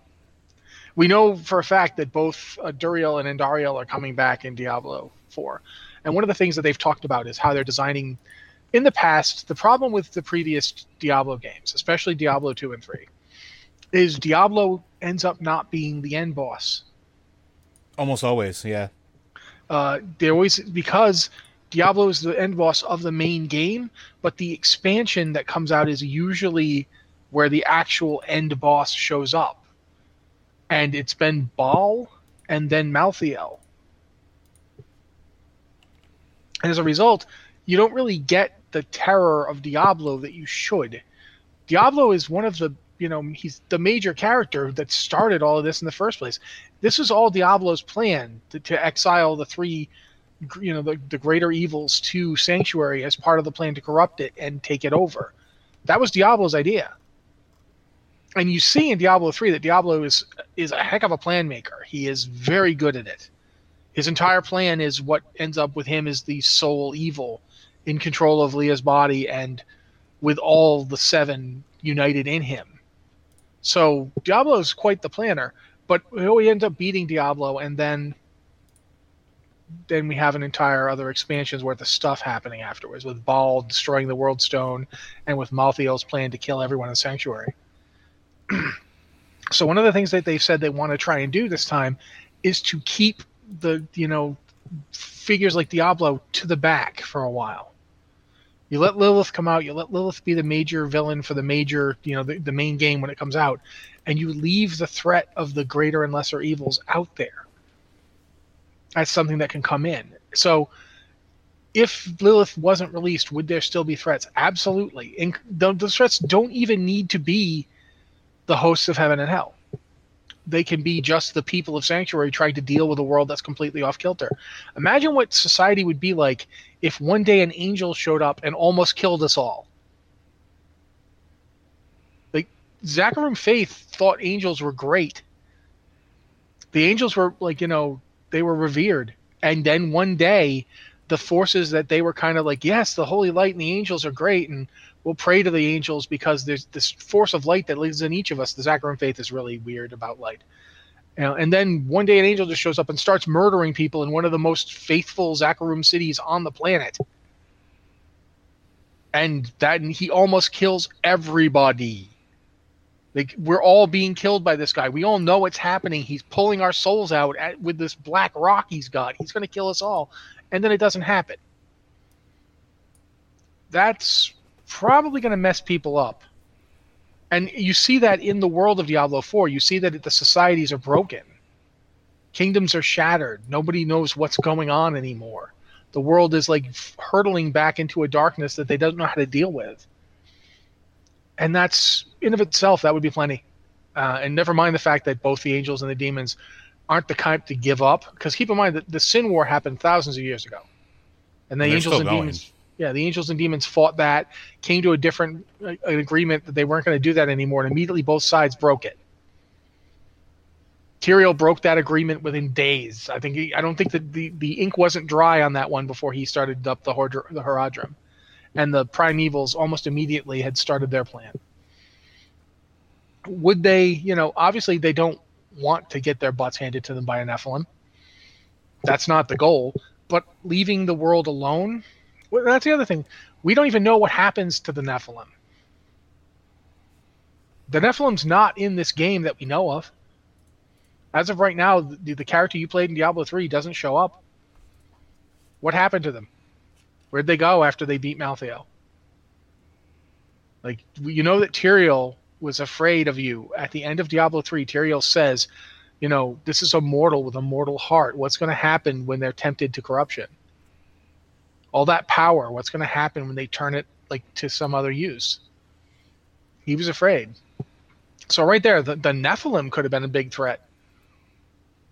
We know for a fact that both uh, Duriel and Andariel are coming back in Diablo 4. And one of the things that they've talked about is how they're designing. In the past, the problem with the previous Diablo games, especially Diablo 2 and 3, is Diablo ends up not being the end boss. Almost always, yeah. Uh, they always because Diablo is the end boss of the main game, but the expansion that comes out is usually where the actual end boss shows up, and it's been Baal and then Malthael. And as a result, you don't really get the terror of Diablo that you should. Diablo is one of the you know he's the major character that started all of this in the first place. This was all Diablo's plan to, to exile the three, you know, the, the greater evils to Sanctuary as part of the plan to corrupt it and take it over. That was Diablo's idea. And you see in Diablo 3 that Diablo is is a heck of a plan maker. He is very good at it. His entire plan is what ends up with him as the sole evil in control of Leah's body and with all the seven united in him. So Diablo is quite the planner, but we end up beating Diablo, and then then we have an entire other expansion's worth of stuff happening afterwards, with Baal destroying the World Stone, and with Malthael's plan to kill everyone in Sanctuary. *clears throat* so one of the things that they've said they want to try and do this time is to keep the you know figures like Diablo to the back for a while. You let Lilith come out. You let Lilith be the major villain for the major, you know, the, the main game when it comes out, and you leave the threat of the greater and lesser evils out there. That's something that can come in. So, if Lilith wasn't released, would there still be threats? Absolutely. And the, the threats don't even need to be the hosts of heaven and hell. They can be just the people of Sanctuary trying to deal with a world that's completely off kilter. Imagine what society would be like if one day an angel showed up and almost killed us all. Like Zakarum Faith thought angels were great. The angels were like, you know, they were revered. And then one day the forces that they were kind of like, yes, the holy light and the angels are great and we'll pray to the angels because there's this force of light that lives in each of us. The Zakarum Faith is really weird about light. You know, and then one day an angel just shows up and starts murdering people in one of the most faithful Zakarum cities on the planet. And that and he almost kills everybody. Like we're all being killed by this guy. We all know what's happening. He's pulling our souls out at, with this black rock he's got. He's going to kill us all, and then it doesn't happen. That's probably going to mess people up. And you see that in the world of Diablo 4. You see that the societies are broken. Kingdoms are shattered. Nobody knows what's going on anymore. The world is like hurtling back into a darkness that they don't know how to deal with. And that's, in of itself, that would be plenty. Uh, and never mind the fact that both the angels and the demons aren't the kind to give up. Because keep in mind that the Sin War happened thousands of years ago. And the And angels and going. demons yeah, the angels and demons fought that, came to a different uh, agreement that they weren't going to do that anymore, and immediately both sides broke it. Tyrael broke that agreement within days. I think he, I don't think that the, the ink wasn't dry on that one before he started up the Horadrim, the and the Prime Evils almost immediately had started their plan. Would they, you know, obviously they don't want to get their butts handed to them by a Nephilim. That's not the goal. But leaving the world alone, well, that's the other thing. We don't even know what happens to the Nephilim. The Nephilim's not in this game that we know of. As of right now, the, the character you played in Diablo 3 doesn't show up. What happened to them? Where'd they go after they beat Malthael? Like, you know that Tyrael was afraid of you. At the end of Diablo 3, Tyrael says, you know, this is a mortal with a mortal heart. What's going to happen when they're tempted to corruption? All that power, what's going to happen when they turn it like to some other use? He was afraid. So right there, the, the Nephilim could have been a big threat.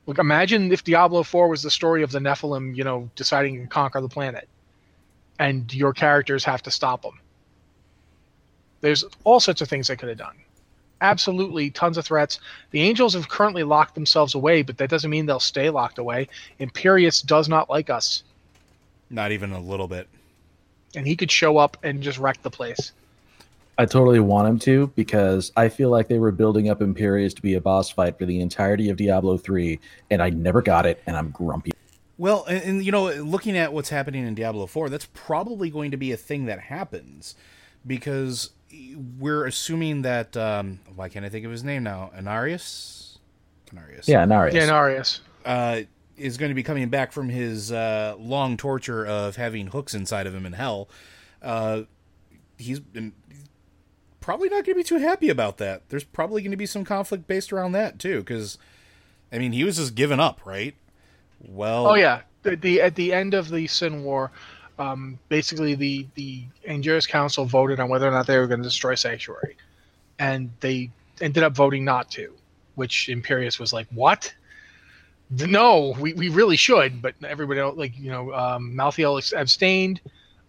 Look, imagine if Diablo 4 was the story of the Nephilim, you know, deciding to conquer the planet, and your characters have to stop them. There's all sorts of things they could have done. Absolutely, tons of threats. The Angels have currently locked themselves away, but that doesn't mean they'll stay locked away. Imperius does not like us, Not even a little bit. and he could show up and just wreck the place. I totally want him to because I feel like they were building up Imperius to be a boss fight for the entirety of Diablo 3, and I never got it, and I'm grumpy. Well, and, and you know, looking at what's happening in Diablo 4, that's probably going to be a thing that happens because we're assuming that um why can't I think of his name now? Inarius? Inarius. Yeah, Inarius. Yeah, Inarius. Uh is going to be coming back from his uh, long torture of having hooks inside of him in hell. Uh, he's been probably not going to be too happy about that. There's probably going to be some conflict based around that too, because I mean, he was just given up, right? Well, Oh yeah, the, the at the end of the Sin War, um, basically the the Angiris Council voted on whether or not they were going to destroy Sanctuary, and they ended up voting not to, which Imperius was like, "What? No, we, we really should." But everybody else, like you know, um, Malthael ex- abstained.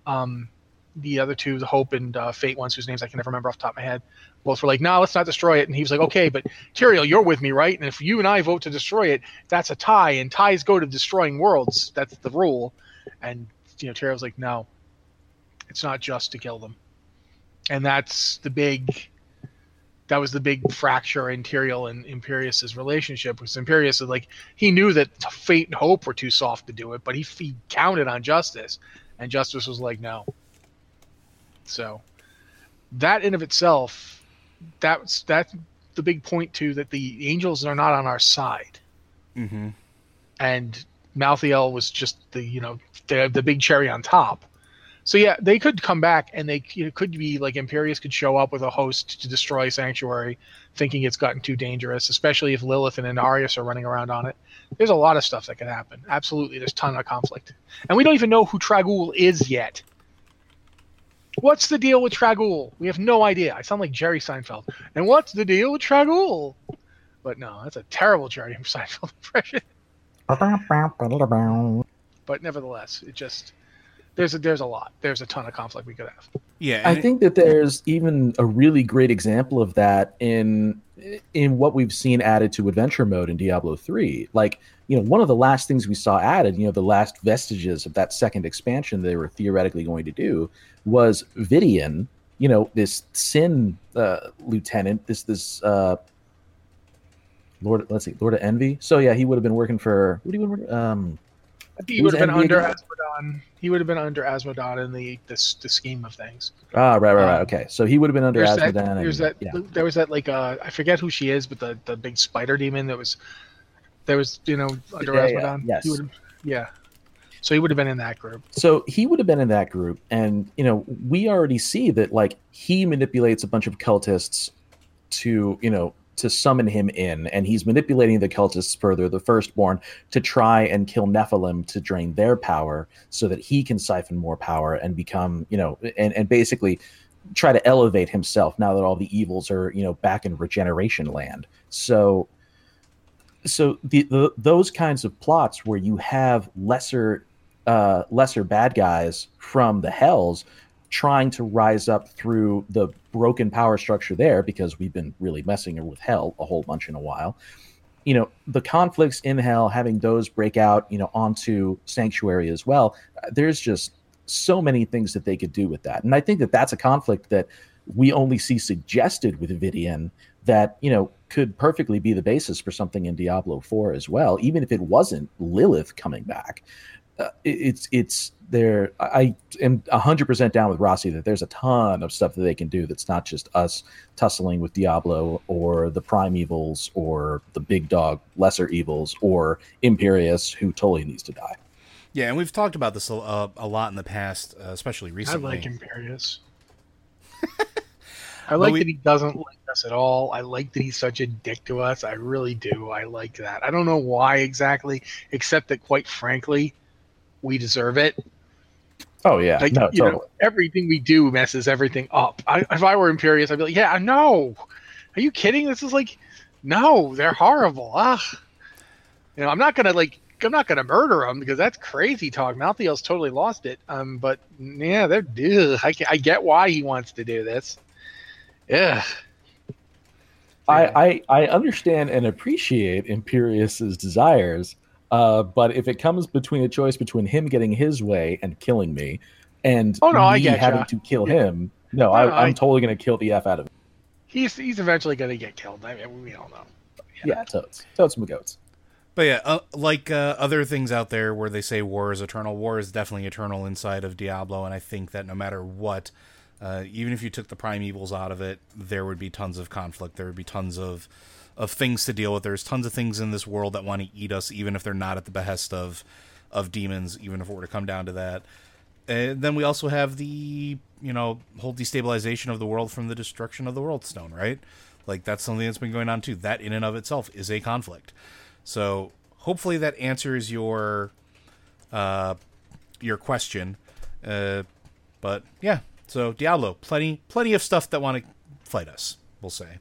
Um, the other two, the Hope and uh, Fate ones, whose names I can never remember off the top of my head, both were like, "No, let's not destroy it." And he was like, "Okay, but Tyrael, you're with me, right? And if you and I vote to destroy it, that's a tie, and ties go to destroying worlds. That's the rule." And you know, Tyrael's like, "No, it's not just to kill them," and that's the big. That was the big fracture in Tyrael and Imperius's relationship. Because Imperius is like he knew that Fate and Hope were too soft to do it, but he, he counted on Justice, and Justice was like, "No." So that in of itself, that's that's the big point too that the angels are not on our side, hmm and Malthael was just the you know the the big cherry on top. So yeah, they could come back and they you know, could be like Imperius could show up with a host to destroy Sanctuary, thinking it's gotten too dangerous, especially if Lilith and Inarius are running around on it. There's a lot of stuff that could happen. Absolutely, there's a ton of conflict, and we don't even know who Trag'Oul is yet. What's the deal with Trag'Oul? We have no idea. I sound like Jerry Seinfeld. And what's the deal with Trag'Oul? But no, that's a terrible Jerry *laughs* Seinfeld impression. But nevertheless, it just there's a, there's a lot. There's a ton of conflict we could have. Yeah, I think that there's even a really great example of that in in what we've seen added to adventure mode in Diablo 3. Like, you know, one of the last things we saw added, you know, the last vestiges of that second expansion they were theoretically going to do was Vidian, you know, this Sin uh, lieutenant, this this uh Lord, let's see, Lord of Envy. So yeah, he would have been working for. What do you work? Um, I think he would have been envy under? Azmodan. He would have been under Azmodan in the this the scheme of things. ah, right, right, right. Um, Okay, so he would have been under There's that, Azmodan. and- there's that yeah. there was that like uh I forget who she is, but the the big spider demon that was there was you know under Yeah, yeah, Azmodan. yes. He would have, yeah. So he would have been in that group. So he would have been in that group, and you know, we already see that like he manipulates a bunch of cultists to you know to summon him in, and he's manipulating the cultists further, the firstborn, to try and kill Nephilim to drain their power, so that he can siphon more power and become you know, and and basically try to elevate himself now that all the evils are you know back in regeneration land. So so the, the those kinds of plots where you have lesser uh, lesser bad guys from the hells trying to rise up through the broken power structure there because we've been really messing with hell a whole bunch in a while. You know the conflicts in hell having those break out you know onto sanctuary as well there's just so many things that they could do with that. And i think that that's a conflict that we only see suggested with Vidian that you know could perfectly be the basis for something in Diablo 4 as well even if it wasn't Lilith coming back. Uh, it's it's there I am 100% down with Rossi that there's a ton of stuff that they can do that's not just us tussling with Diablo or the Prime Evils or the big dog lesser evils or Imperius who totally needs to die. Yeah, and we've talked about this a, a lot in the past, uh, especially recently. I like Imperius. *laughs* I like we, that he doesn't like us at all. I like that he's such a dick to us. I really do. I like that. I don't know why exactly, except that quite frankly, we deserve it. Oh yeah, like, no, totally. Know, everything we do messes everything up. I, if I were Imperius, I'd be like, yeah, no. Are you kidding? This is like, no, they're horrible. Ah, you know, I'm not gonna like, I'm not gonna murder them because that's crazy talk. Malthael's totally lost it. Um, but yeah, they're. Ugh, I, I get why he wants to do this. Yeah. I, I, I understand and appreciate Imperius's desires, uh, but if it comes between a choice between him getting his way and killing me, and oh, no, me having to kill yeah. him, no, no I, am totally going to kill the f out of him. He's he's eventually going to get killed. I mean, we all know. Yeah, yeah totes, totes, and goats. But yeah, uh, like uh, other things out there where they say war is eternal, war is definitely eternal inside of Diablo, and I think that no matter what uh, even if you took the prime evils out of it, there would be tons of conflict. There would be tons of of things to deal with. There's tons of things in this world that want to eat us, even if they're not at the behest of of demons. Even if it were to come down to that. And then we also have the you know whole destabilization of the world from the destruction of the world stone, right? Like that's something that's been going on too. That in and of itself is a conflict. So hopefully that answers your uh, your question. Uh, but yeah, so Diablo, plenty plenty of stuff that want to fight us. We'll say.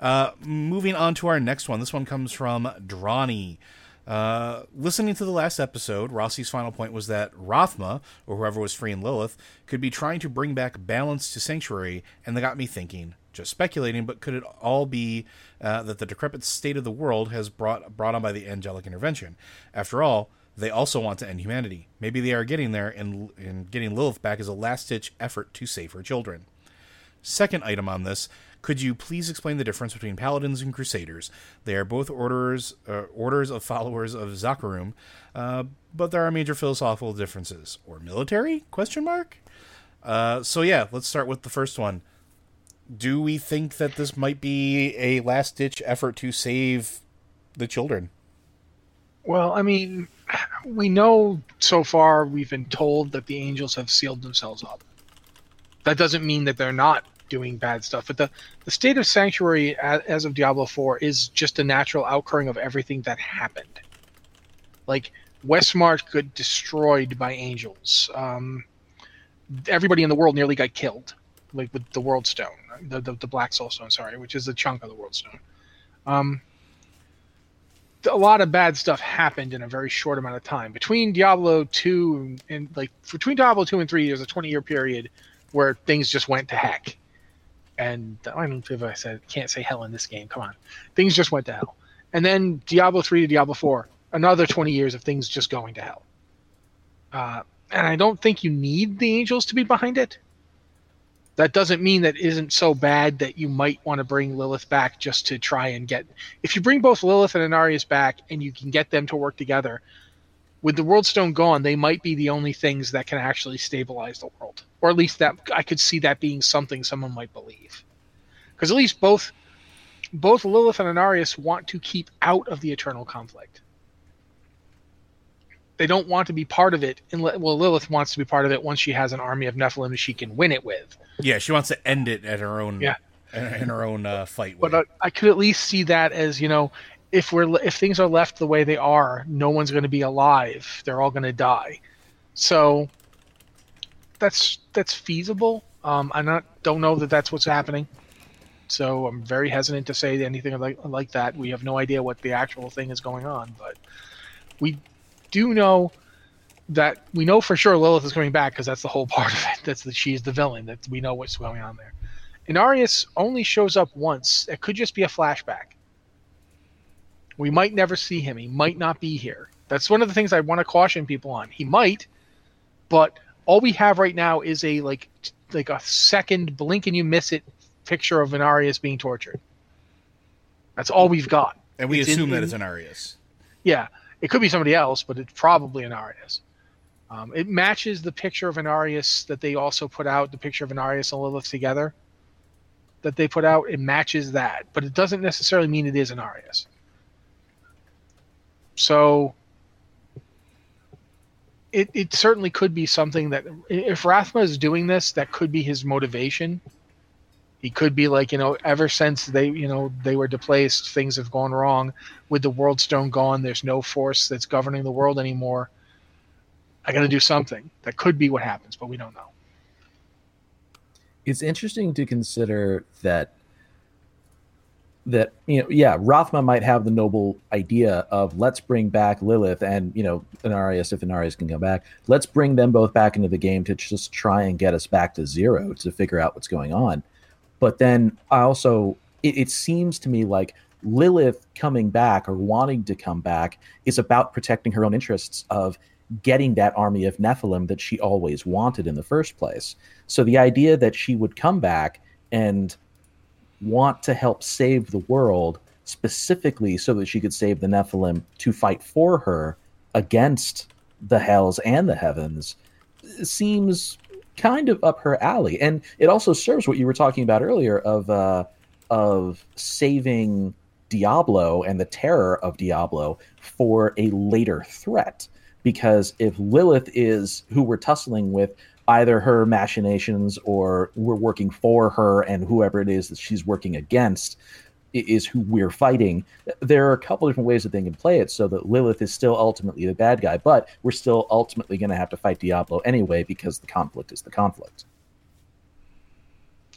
Uh, moving on to our next one. This one comes from Drawny. Uh, listening to the last episode, Rossi's final point was that Rathma, or whoever was freeing Lilith, could be trying to bring back balance to Sanctuary, and that got me thinking. Just speculating, but could it all be uh, that the decrepit state of the world has brought brought on by the angelic intervention? After all, they also want to end humanity. Maybe they are getting there, and, and getting Lilith back is a last ditch effort to save her children. Second item on this could you please explain the difference between paladins and crusaders? They are both orders uh, orders of followers of Zakarum, uh, but there are major philosophical differences. Or military? Question mark. Uh, so yeah, let's start with the first one. Do we think that this might be a last ditch effort to save the children? Well, I mean, we know so far we've been told that the angels have sealed themselves up. That doesn't mean that they're not doing bad stuff, but the, the state of sanctuary as of Diablo 4 is just a natural outcrowing of everything that happened. Like, Westmarch got destroyed by angels. Um, everybody in the world nearly got killed, like with the World Stone, the, the, the Black Soul Stone, sorry, which is a chunk of the World Stone. Um, a lot of bad stuff happened in a very short amount of time. Between Diablo 2 and like between Diablo 2 and 3 there's a 20 year period where things just went to heck. And I don't know if I said can't say hell in this game. Come on. Things just went to hell. And then Diablo 3 to Diablo 4, another 20 years of things just going to hell. Uh, and I don't think you need the angels to be behind it that doesn't mean that isn't so bad that you might want to bring Lilith back just to try and get. If you bring both Lilith and Inarius back and you can get them to work together, with the World Stone gone, they might be the only things that can actually stabilize the world, or at least that I could see that being something someone might believe, because at least both both Lilith and Inarius want to keep out of the eternal conflict they don't want to be part of it. And well, Lilith wants to be part of it once she has an army of Nephilim she can win it with. Yeah, she wants to end it at her own. Yeah. in her own uh, fight. But I, I could at least see that as you know, if we're if things are left the way they are, no one's going to be alive. They're all going to die. So that's that's feasible. Um, I not don't know that that's what's happening. So I'm very hesitant to say anything like like that. We have no idea what the actual thing is going on, but we do know that we know for sure Lilith is coming back because that's the whole *laughs* part of it. That's that she's the villain. That we know what's going on there. And Inarius only shows up once. It could just be a flashback. We might never see him. He might not be here. That's one of the things I want to caution people on. He might, but all we have right now is a like like a second blink and you miss it picture of Inarius being tortured. That's all we've got. And we It's assume in- that it's Inarius. Yeah, it could be somebody else, but it's probably Inarius. Um, it matches the picture of Inarius that they also put out, the picture of Inarius and Lilith together that they put out. It matches that, but it doesn't necessarily mean it is Inarius. So it, it certainly could be something that if Rathma is doing this, that could be his motivation. He could be like, you know, ever since they, you know, they were displaced, things have gone wrong. With the World Stone gone, there's no force that's governing the world anymore. I got to do something. That could be what happens, but we don't know. it's interesting to consider that that you know yeah Rathma might have the noble idea of let's bring back Lilith and you know Inarius if Inarius can come back let's bring them both back into the game to just try and get us back to zero to figure out what's going on but then I also it, it seems to me like Lilith coming back or wanting to come back is about protecting her own interests of getting that army of Nephilim that she always wanted in the first place. So the idea that she would come back and want to help save the world specifically so that she could save the Nephilim to fight for her against the hells and the heavens seems kind of up her alley. And it also serves what you were talking about earlier of uh, of saving Diablo and the terror of Diablo for a later threat. Because if Lilith is who we're tussling with, either her machinations or we're working for her, and whoever it is that she's working against is who we're fighting. There are a couple different ways that they can play it so that Lilith is still ultimately the bad guy, but we're still ultimately going to have to fight Diablo anyway because the conflict is the conflict.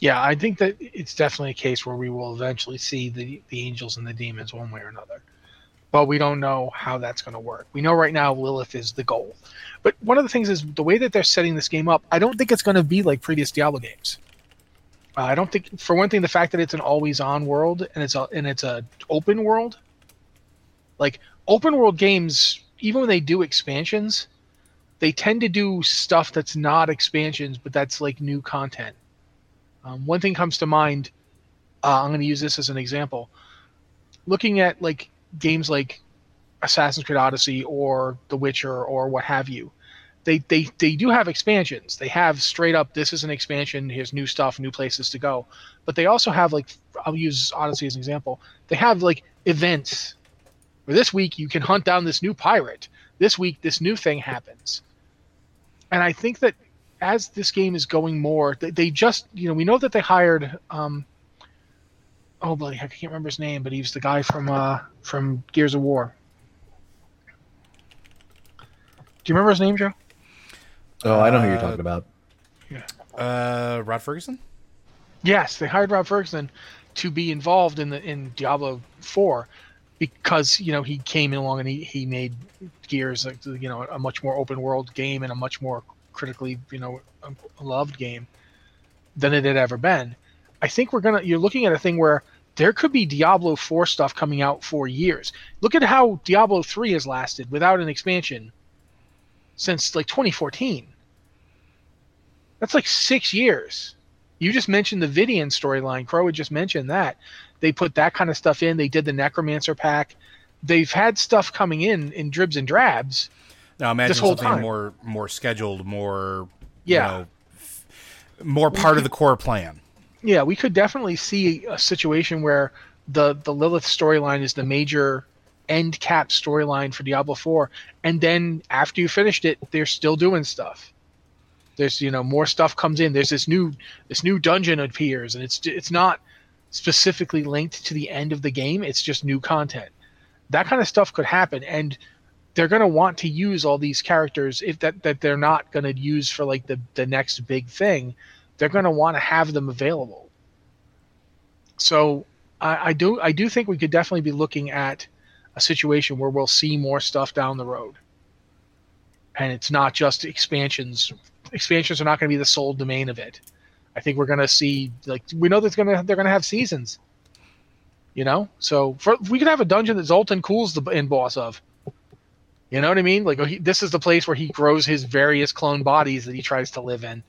Yeah, I think that it's definitely a case where we will eventually see the the angels and the demons one way or another. But we don't know how that's going to work. We know right now Lilith is the goal. But one of the things is the way that they're setting this game up, I don't think it's going to be like previous Diablo games. Uh, I don't think for one thing the fact that it's an always on world and it's a and it's a open world. Like open world games, even when they do expansions, they tend to do stuff that's not expansions, but that's like new content. Um, one thing comes to mind. Uh, I'm going to use this as an example. Looking at like games like Assassin's Creed Odyssey or The Witcher or what have you, they they they do have expansions. They have straight up this is an expansion. Here's new stuff, new places to go. But they also have like I'll use Odyssey as an example. They have like events. Where this week you can hunt down this new pirate. This week this new thing happens. And I think that as this game is going more, they, they just you know we know that they hired um oh bloody heck I can't remember his name, but he was the guy from uh from Gears of War. Do you remember his name, Joe? Oh, I don't know who you're talking about. Uh, Rod Fergusson. Yes, they hired Rob Fergusson to be involved in the in Diablo Four because you know he came in along and he, he made Gears like you know a much more open world game and a much more critically you know loved game than it had ever been. I think we're gonna you're looking at a thing where there could be Diablo 4 stuff coming out for years. Look at how Diablo 3 has lasted without an expansion since like 2014. That's like six years. You just mentioned the Vidian storyline. Crow had just mentioned that. They put that kind of stuff in. They did the Necromancer pack. They've had stuff coming in in dribs and drabs. Now imagine something time. more more scheduled, more Yeah. you know, f- more part of the core plan. Yeah, we could definitely see a situation where the the Lilith storyline is the major end cap storyline for Diablo 4 and then after you finished it they're still doing stuff. There's you know more stuff comes in. There's this new this new dungeon appears and it's it's not specifically linked to the end of the game. It's just new content. That kind of stuff could happen and they're going to want to use all these characters if that that they're not going to use for like the the next big thing they're going to want to have them available. So I, I do I do think we could definitely be looking at a situation where we'll see more stuff down the road, and it's not just expansions. Expansions are not going to be the sole domain of it. I think we're going to see like we know there's going to they're going to have seasons. You know, so for, we could have a dungeon that Zoltun Kulle's the end boss of. You know what I mean? Like oh, he, this is the place where he grows his various clone bodies that he tries to live in.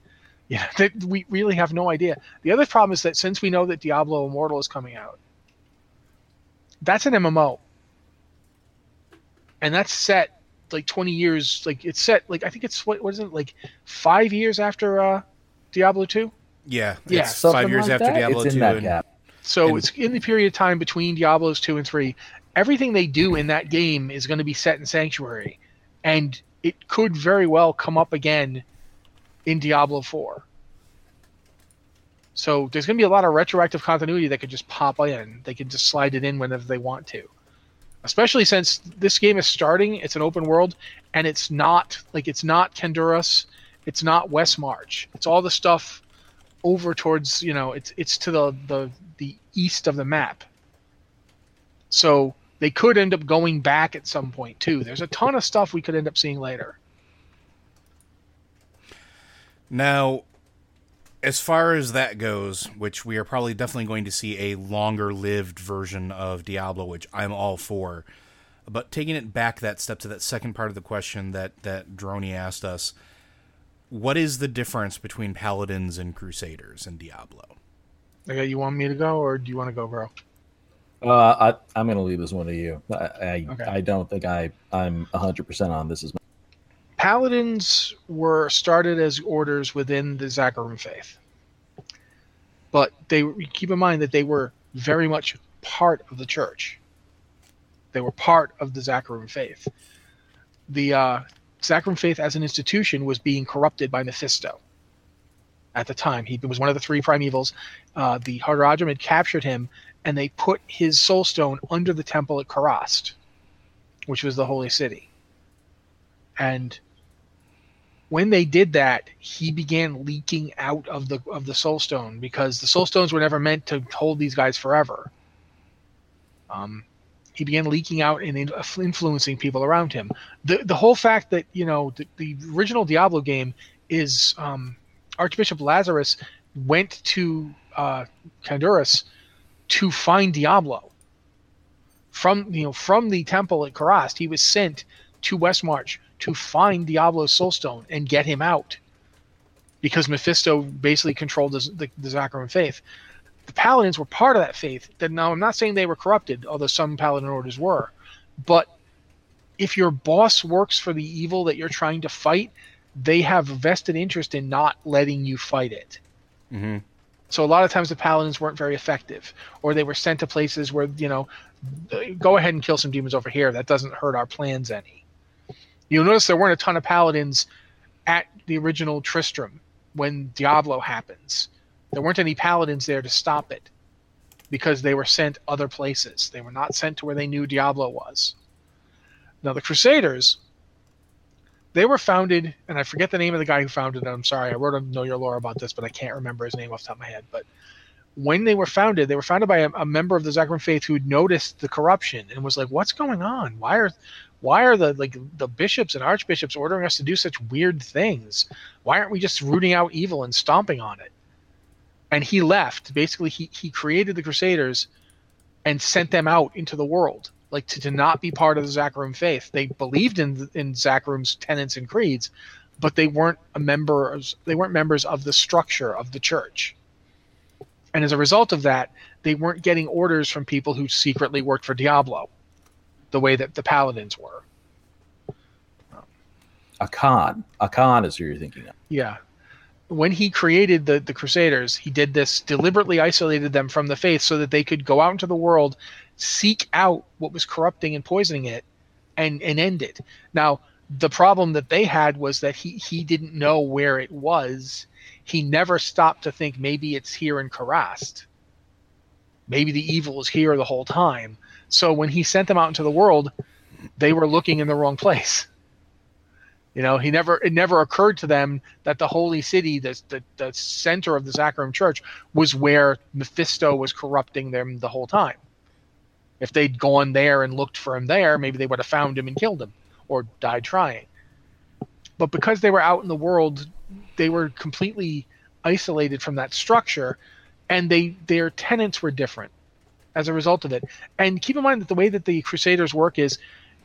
Yeah, *laughs* that we really have no idea. The other problem is that since we know that Diablo Immortal is coming out, that's an MMO, and that's set like 20 years. Like it's set like I think it's what was it like five years after uh, Diablo 2. Yeah, Yeah, it's five years like after that. Diablo it's in two. that and- gap. So And- it's in the period of time between Diablos 2 and 3. Everything they do in that game is going to be set in Sanctuary. And it could very well come up again in Diablo 4. So there's going to be a lot of retroactive continuity that could just pop in. They can just slide it in whenever they want to. Especially since this game is starting, it's an open world, and it's not like it's not Khanduras, it's not Westmarch. It's all the stuff over towards you know it's it's to the the the east of the map so they could end up going back at some point too there's a ton of stuff we could end up seeing later Now, as far as that goes, which we are probably definitely going to see a longer lived version of Diablo, which I'm all for. But taking it back that step to that second part of the question that that Droney asked us, what is the difference between paladins and crusaders in Diablo? okay you want me to go or do you want to go bro Uh, I, I'm going to leave this one to you. I, I, Okay. I don't think I, I'm 100% on this. Is paladins were started as orders within the Zakarum faith. But they keep in mind that they were very much part of the church. They were part of the Zakarum faith. The uh, Zakarum faith as an institution was being corrupted by Mephisto. At the time he was one of the three prime evils. Uh, the Horadrim had captured him and they put his soul stone under the temple at Kurast which was the holy city. And when they did that, he began leaking out of the of the soul stone because the soul stones were never meant to hold these guys forever. Um, he began leaking out and in- influencing people around him. The the whole fact that you know the, the original Diablo game is um, Archbishop Lazarus went to uh, Khanduras to find Diablo from you know from the temple at Kurast. He was sent to Westmarch to find Diablo's soulstone and get him out because Mephisto basically controlled the, the, the Zakarum faith. The Paladins were part of that faith. That now I'm not saying they were corrupted, although some Paladin orders were, but if your boss works for the evil that you're trying to fight, they have vested interest in not letting you fight it. Mm-hmm. So a lot of times the paladins weren't very effective, or they were sent to places where you know, go ahead and kill some demons over here. That doesn't hurt our plans any. You'll notice there weren't a ton of paladins at the original Tristram when Diablo happens. There weren't any paladins there to stop it because they were sent other places. They were not sent to where they knew Diablo was. Now the Crusaders, they were founded, and I forget the name of the guy who founded them. I'm sorry, I wrote a Know Your Lore about this, but I can't remember his name off the top of my head. But when they were founded, they were founded by a, a member of the Zakarum faith who noticed the corruption and was like, "What's going on? Why are why are the like the bishops and archbishops ordering us to do such weird things? Why aren't we just rooting out evil and stomping on it?" And he left. Basically, he he created the Crusaders and sent them out into the world, like to, to not be part of the Zakarum faith. They believed in in Zakarum's tenets and creeds, but they weren't a members. They weren't members of the structure of the church. And as a result of that, they weren't getting orders from people who secretly worked for Diablo, the way that the paladins were. Akkhan. Is who you're thinking of. Yeah. When he created the, the Crusaders, he did this deliberately isolated them from the faith so that they could go out into the world, seek out what was corrupting and poisoning it, and, and end it. Now, the problem that they had was that he, he didn't know where it was. He never stopped to think maybe it's here in Kurast. Maybe the evil is here the whole time. So when he sent them out into the world, they were looking in the wrong place. You know, he never it never occurred to them that the holy city, the the, the center of the Zakarum Church, was where Mephisto was corrupting them the whole time. If they'd gone there and looked for him there, maybe they would have found him and killed him, or died trying. But because they were out in the world, they were completely isolated from that structure, and they their tenants were different. as a result of it. And keep in mind that the way that the Crusaders work is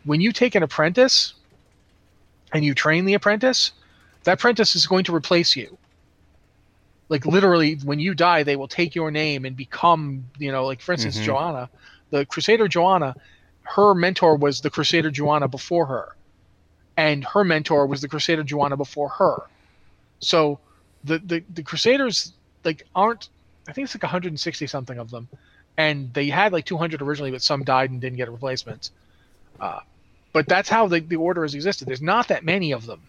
when you take an apprentice and you train the apprentice, that apprentice is going to replace you. Like literally, when you die, they will take your name and become, you know, like for instance, Mhm. Johanna, the Crusader Johanna, her mentor was the Crusader Johanna before her, and her mentor was the Crusader Joanna before her. So the the, the Crusaders like aren't. I think it's like 160 something of them, and they had like 200 originally, but some died and didn't get replacements. Uh, but that's how the, the order has existed. There's not that many of them.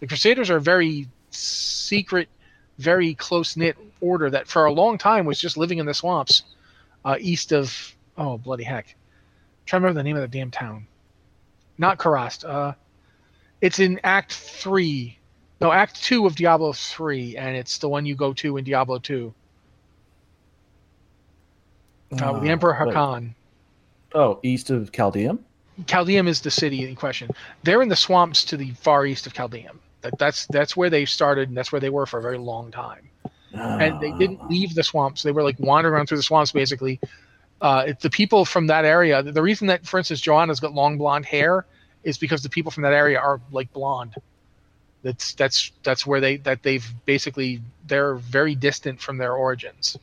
The Crusaders are a very secret, very close knit order that for a long time was just living in the swamps uh, east of oh bloody heck, I'm trying to remember the name of the damn town. Not Kurast. Uh, it's in Act Three, no Act Two of Diablo Three, and it's the one you go to in Diablo Two. Uh, the Uh, Emperor wait. Hakan. Oh, east of Caldeum. Caldeum is the city in question. They're in the swamps to the far east of Caldeum. That, that's that's where they started, and that's where they were for a very long time. And they didn't leave the swamps; they were like wandering around through the swamps, basically. Uh, the people from that area. The reason that, for instance, Johanna's got long blonde hair is because the people from that area are like blonde. That's that's that's where they that they've basically they're very distant from their origins,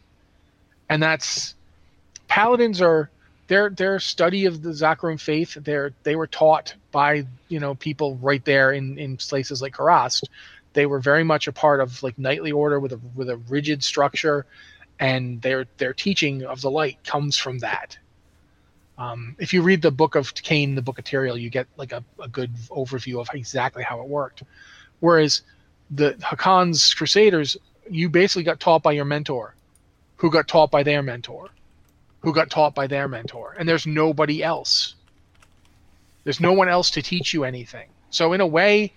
and that's paladins are their their study of the Zakarum faith. They're they were taught by you know people right there in in places like Kurast. They were very much a part of like knightly order with a with a rigid structure, and their their teaching of the light comes from that. Um, if you read the book of Cain, the book of Tyrael, you get like a, a good overview of exactly how it worked. Whereas the Akkhan's Crusaders, you basically got taught by your mentor, who got taught by their mentor, who got taught by their mentor, and there's nobody else. There's no one else to teach you anything. So in a way,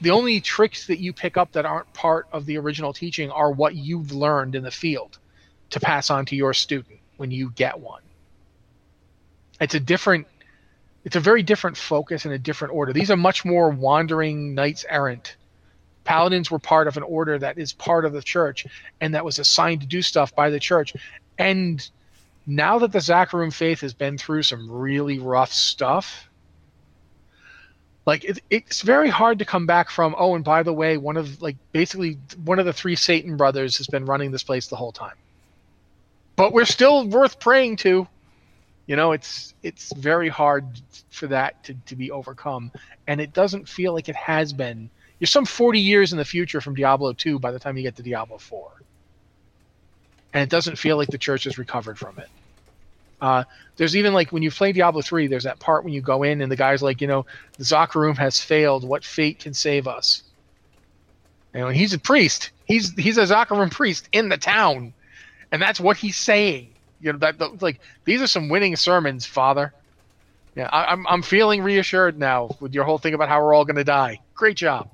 the only tricks that you pick up that aren't part of the original teaching are what you've learned in the field to pass on to your student when you get one. It's a different it's a very different focus and a different order. These are much more wandering knights errant. Paladins were part of an order that is part of the church and that was assigned to do stuff by the church. And now that the Zakarum faith has been through some really rough stuff, like it, it's very hard to come back from. Oh, and by the way, one of like basically one of the three Satan brothers has been running this place the whole time, but we're still worth praying to. You know, it's it's very hard for that to, to be overcome, and it doesn't feel like it has been. You're some 40 years in the future from Diablo 2 by the time you get to Diablo 4, and it doesn't feel like the church has recovered from it. Uh, there's even like when you play Diablo 3, there's that part when you go in and the guy's like, you know, the Zakarum has failed. What fate can save us? And he's a priest. He's he's a Zakarum priest in the town, and that's what he's saying. You know, that, that like these are some winning sermons, Father. Yeah, I, I'm I'm feeling reassured now with your whole thing about how we're all going to die. Great job.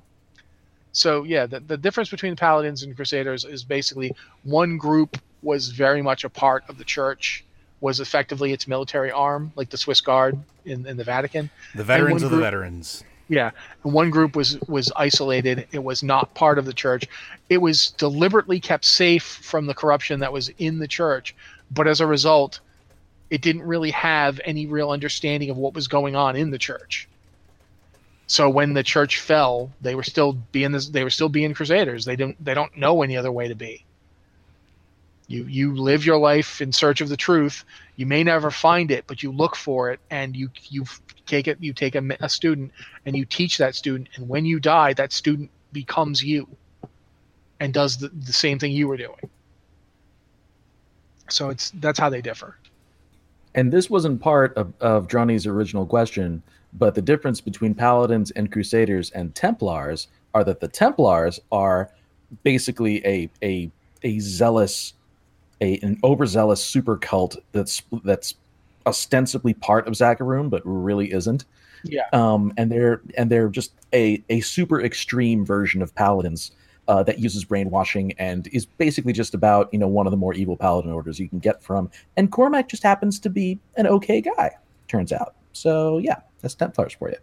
So yeah, the, the difference between paladins and crusaders is basically one group was very much a part of the church, was effectively its military arm, like the Swiss Guard in, in the Vatican. The veterans of the veterans. Yeah, and one group was was isolated. It was not part of the church. It was deliberately kept safe from the corruption that was in the church, but as a result, it didn't really have any real understanding of what was going on in the church. So when the church fell, they were still being this, they were still being crusaders. They don't they don't know any other way to be. You you live your life in search of the truth. You may never find it, but you look for it, and you you take it. You take a, a student and you teach that student, and when you die, that student becomes you, and does the, the same thing you were doing. So it's that's how they differ. And this wasn't part of, of Johnny's original question, but the difference between paladins and crusaders and templars are that the templars are basically a a a zealous a an overzealous super cult that's that's ostensibly part of Zakarum but really isn't. Yeah. Um, and they're and they're just a a super extreme version of paladins uh, that uses brainwashing and is basically just about you know one of the more evil paladin orders you can get from. And Cormac just happens to be an okay guy, turns out. So yeah, that's Templars for you.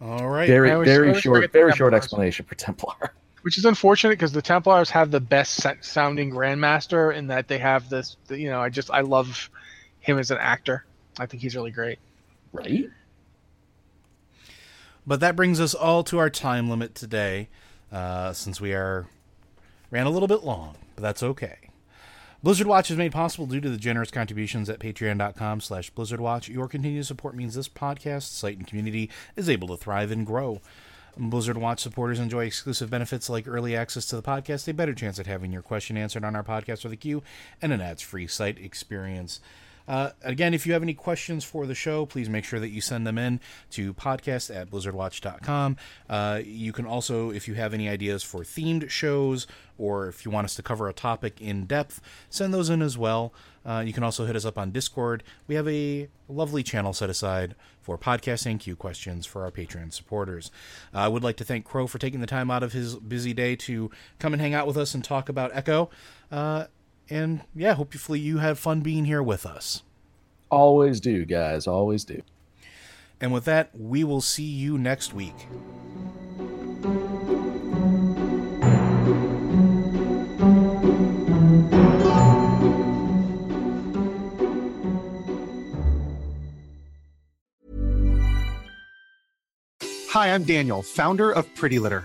All right. Very I always- I very short forget the very short explanation for Templar. *laughs* which is unfortunate because the Templars have the best sounding Grandmaster in that they have this. You know, I just I love him as an actor. I think he's really great. Right. But that brings us all to our time limit today, uh, since we are ran a little bit long, but that's okay. Blizzard Watch is made possible due to the generous contributions at patreon.com slash blizzardwatch. Your continued support means this podcast, site, and community is able to thrive and grow. Blizzard Watch supporters enjoy exclusive benefits like early access to the podcast, a better chance at having your question answered on our podcast or the queue, and an ads-free site experience. Uh, again, if you have any questions for the show, please make sure that you send them in to podcast at blizzardwatch.com. Uh, you can also, if you have any ideas for themed shows or if you want us to cover a topic in depth, send those in as well. Uh, you can also hit us up on Discord. We have a lovely channel set aside for podcasting Q questions for our Patreon supporters. Uh, I would like to thank Crow for taking the time out of his busy day to come and hang out with us and talk about Echo. Uh, and yeah, hopefully you have fun being here with us. Always do, guys. Always do. And with that, we will see you next week. Hi, I'm Daniel, founder of Pretty Litter.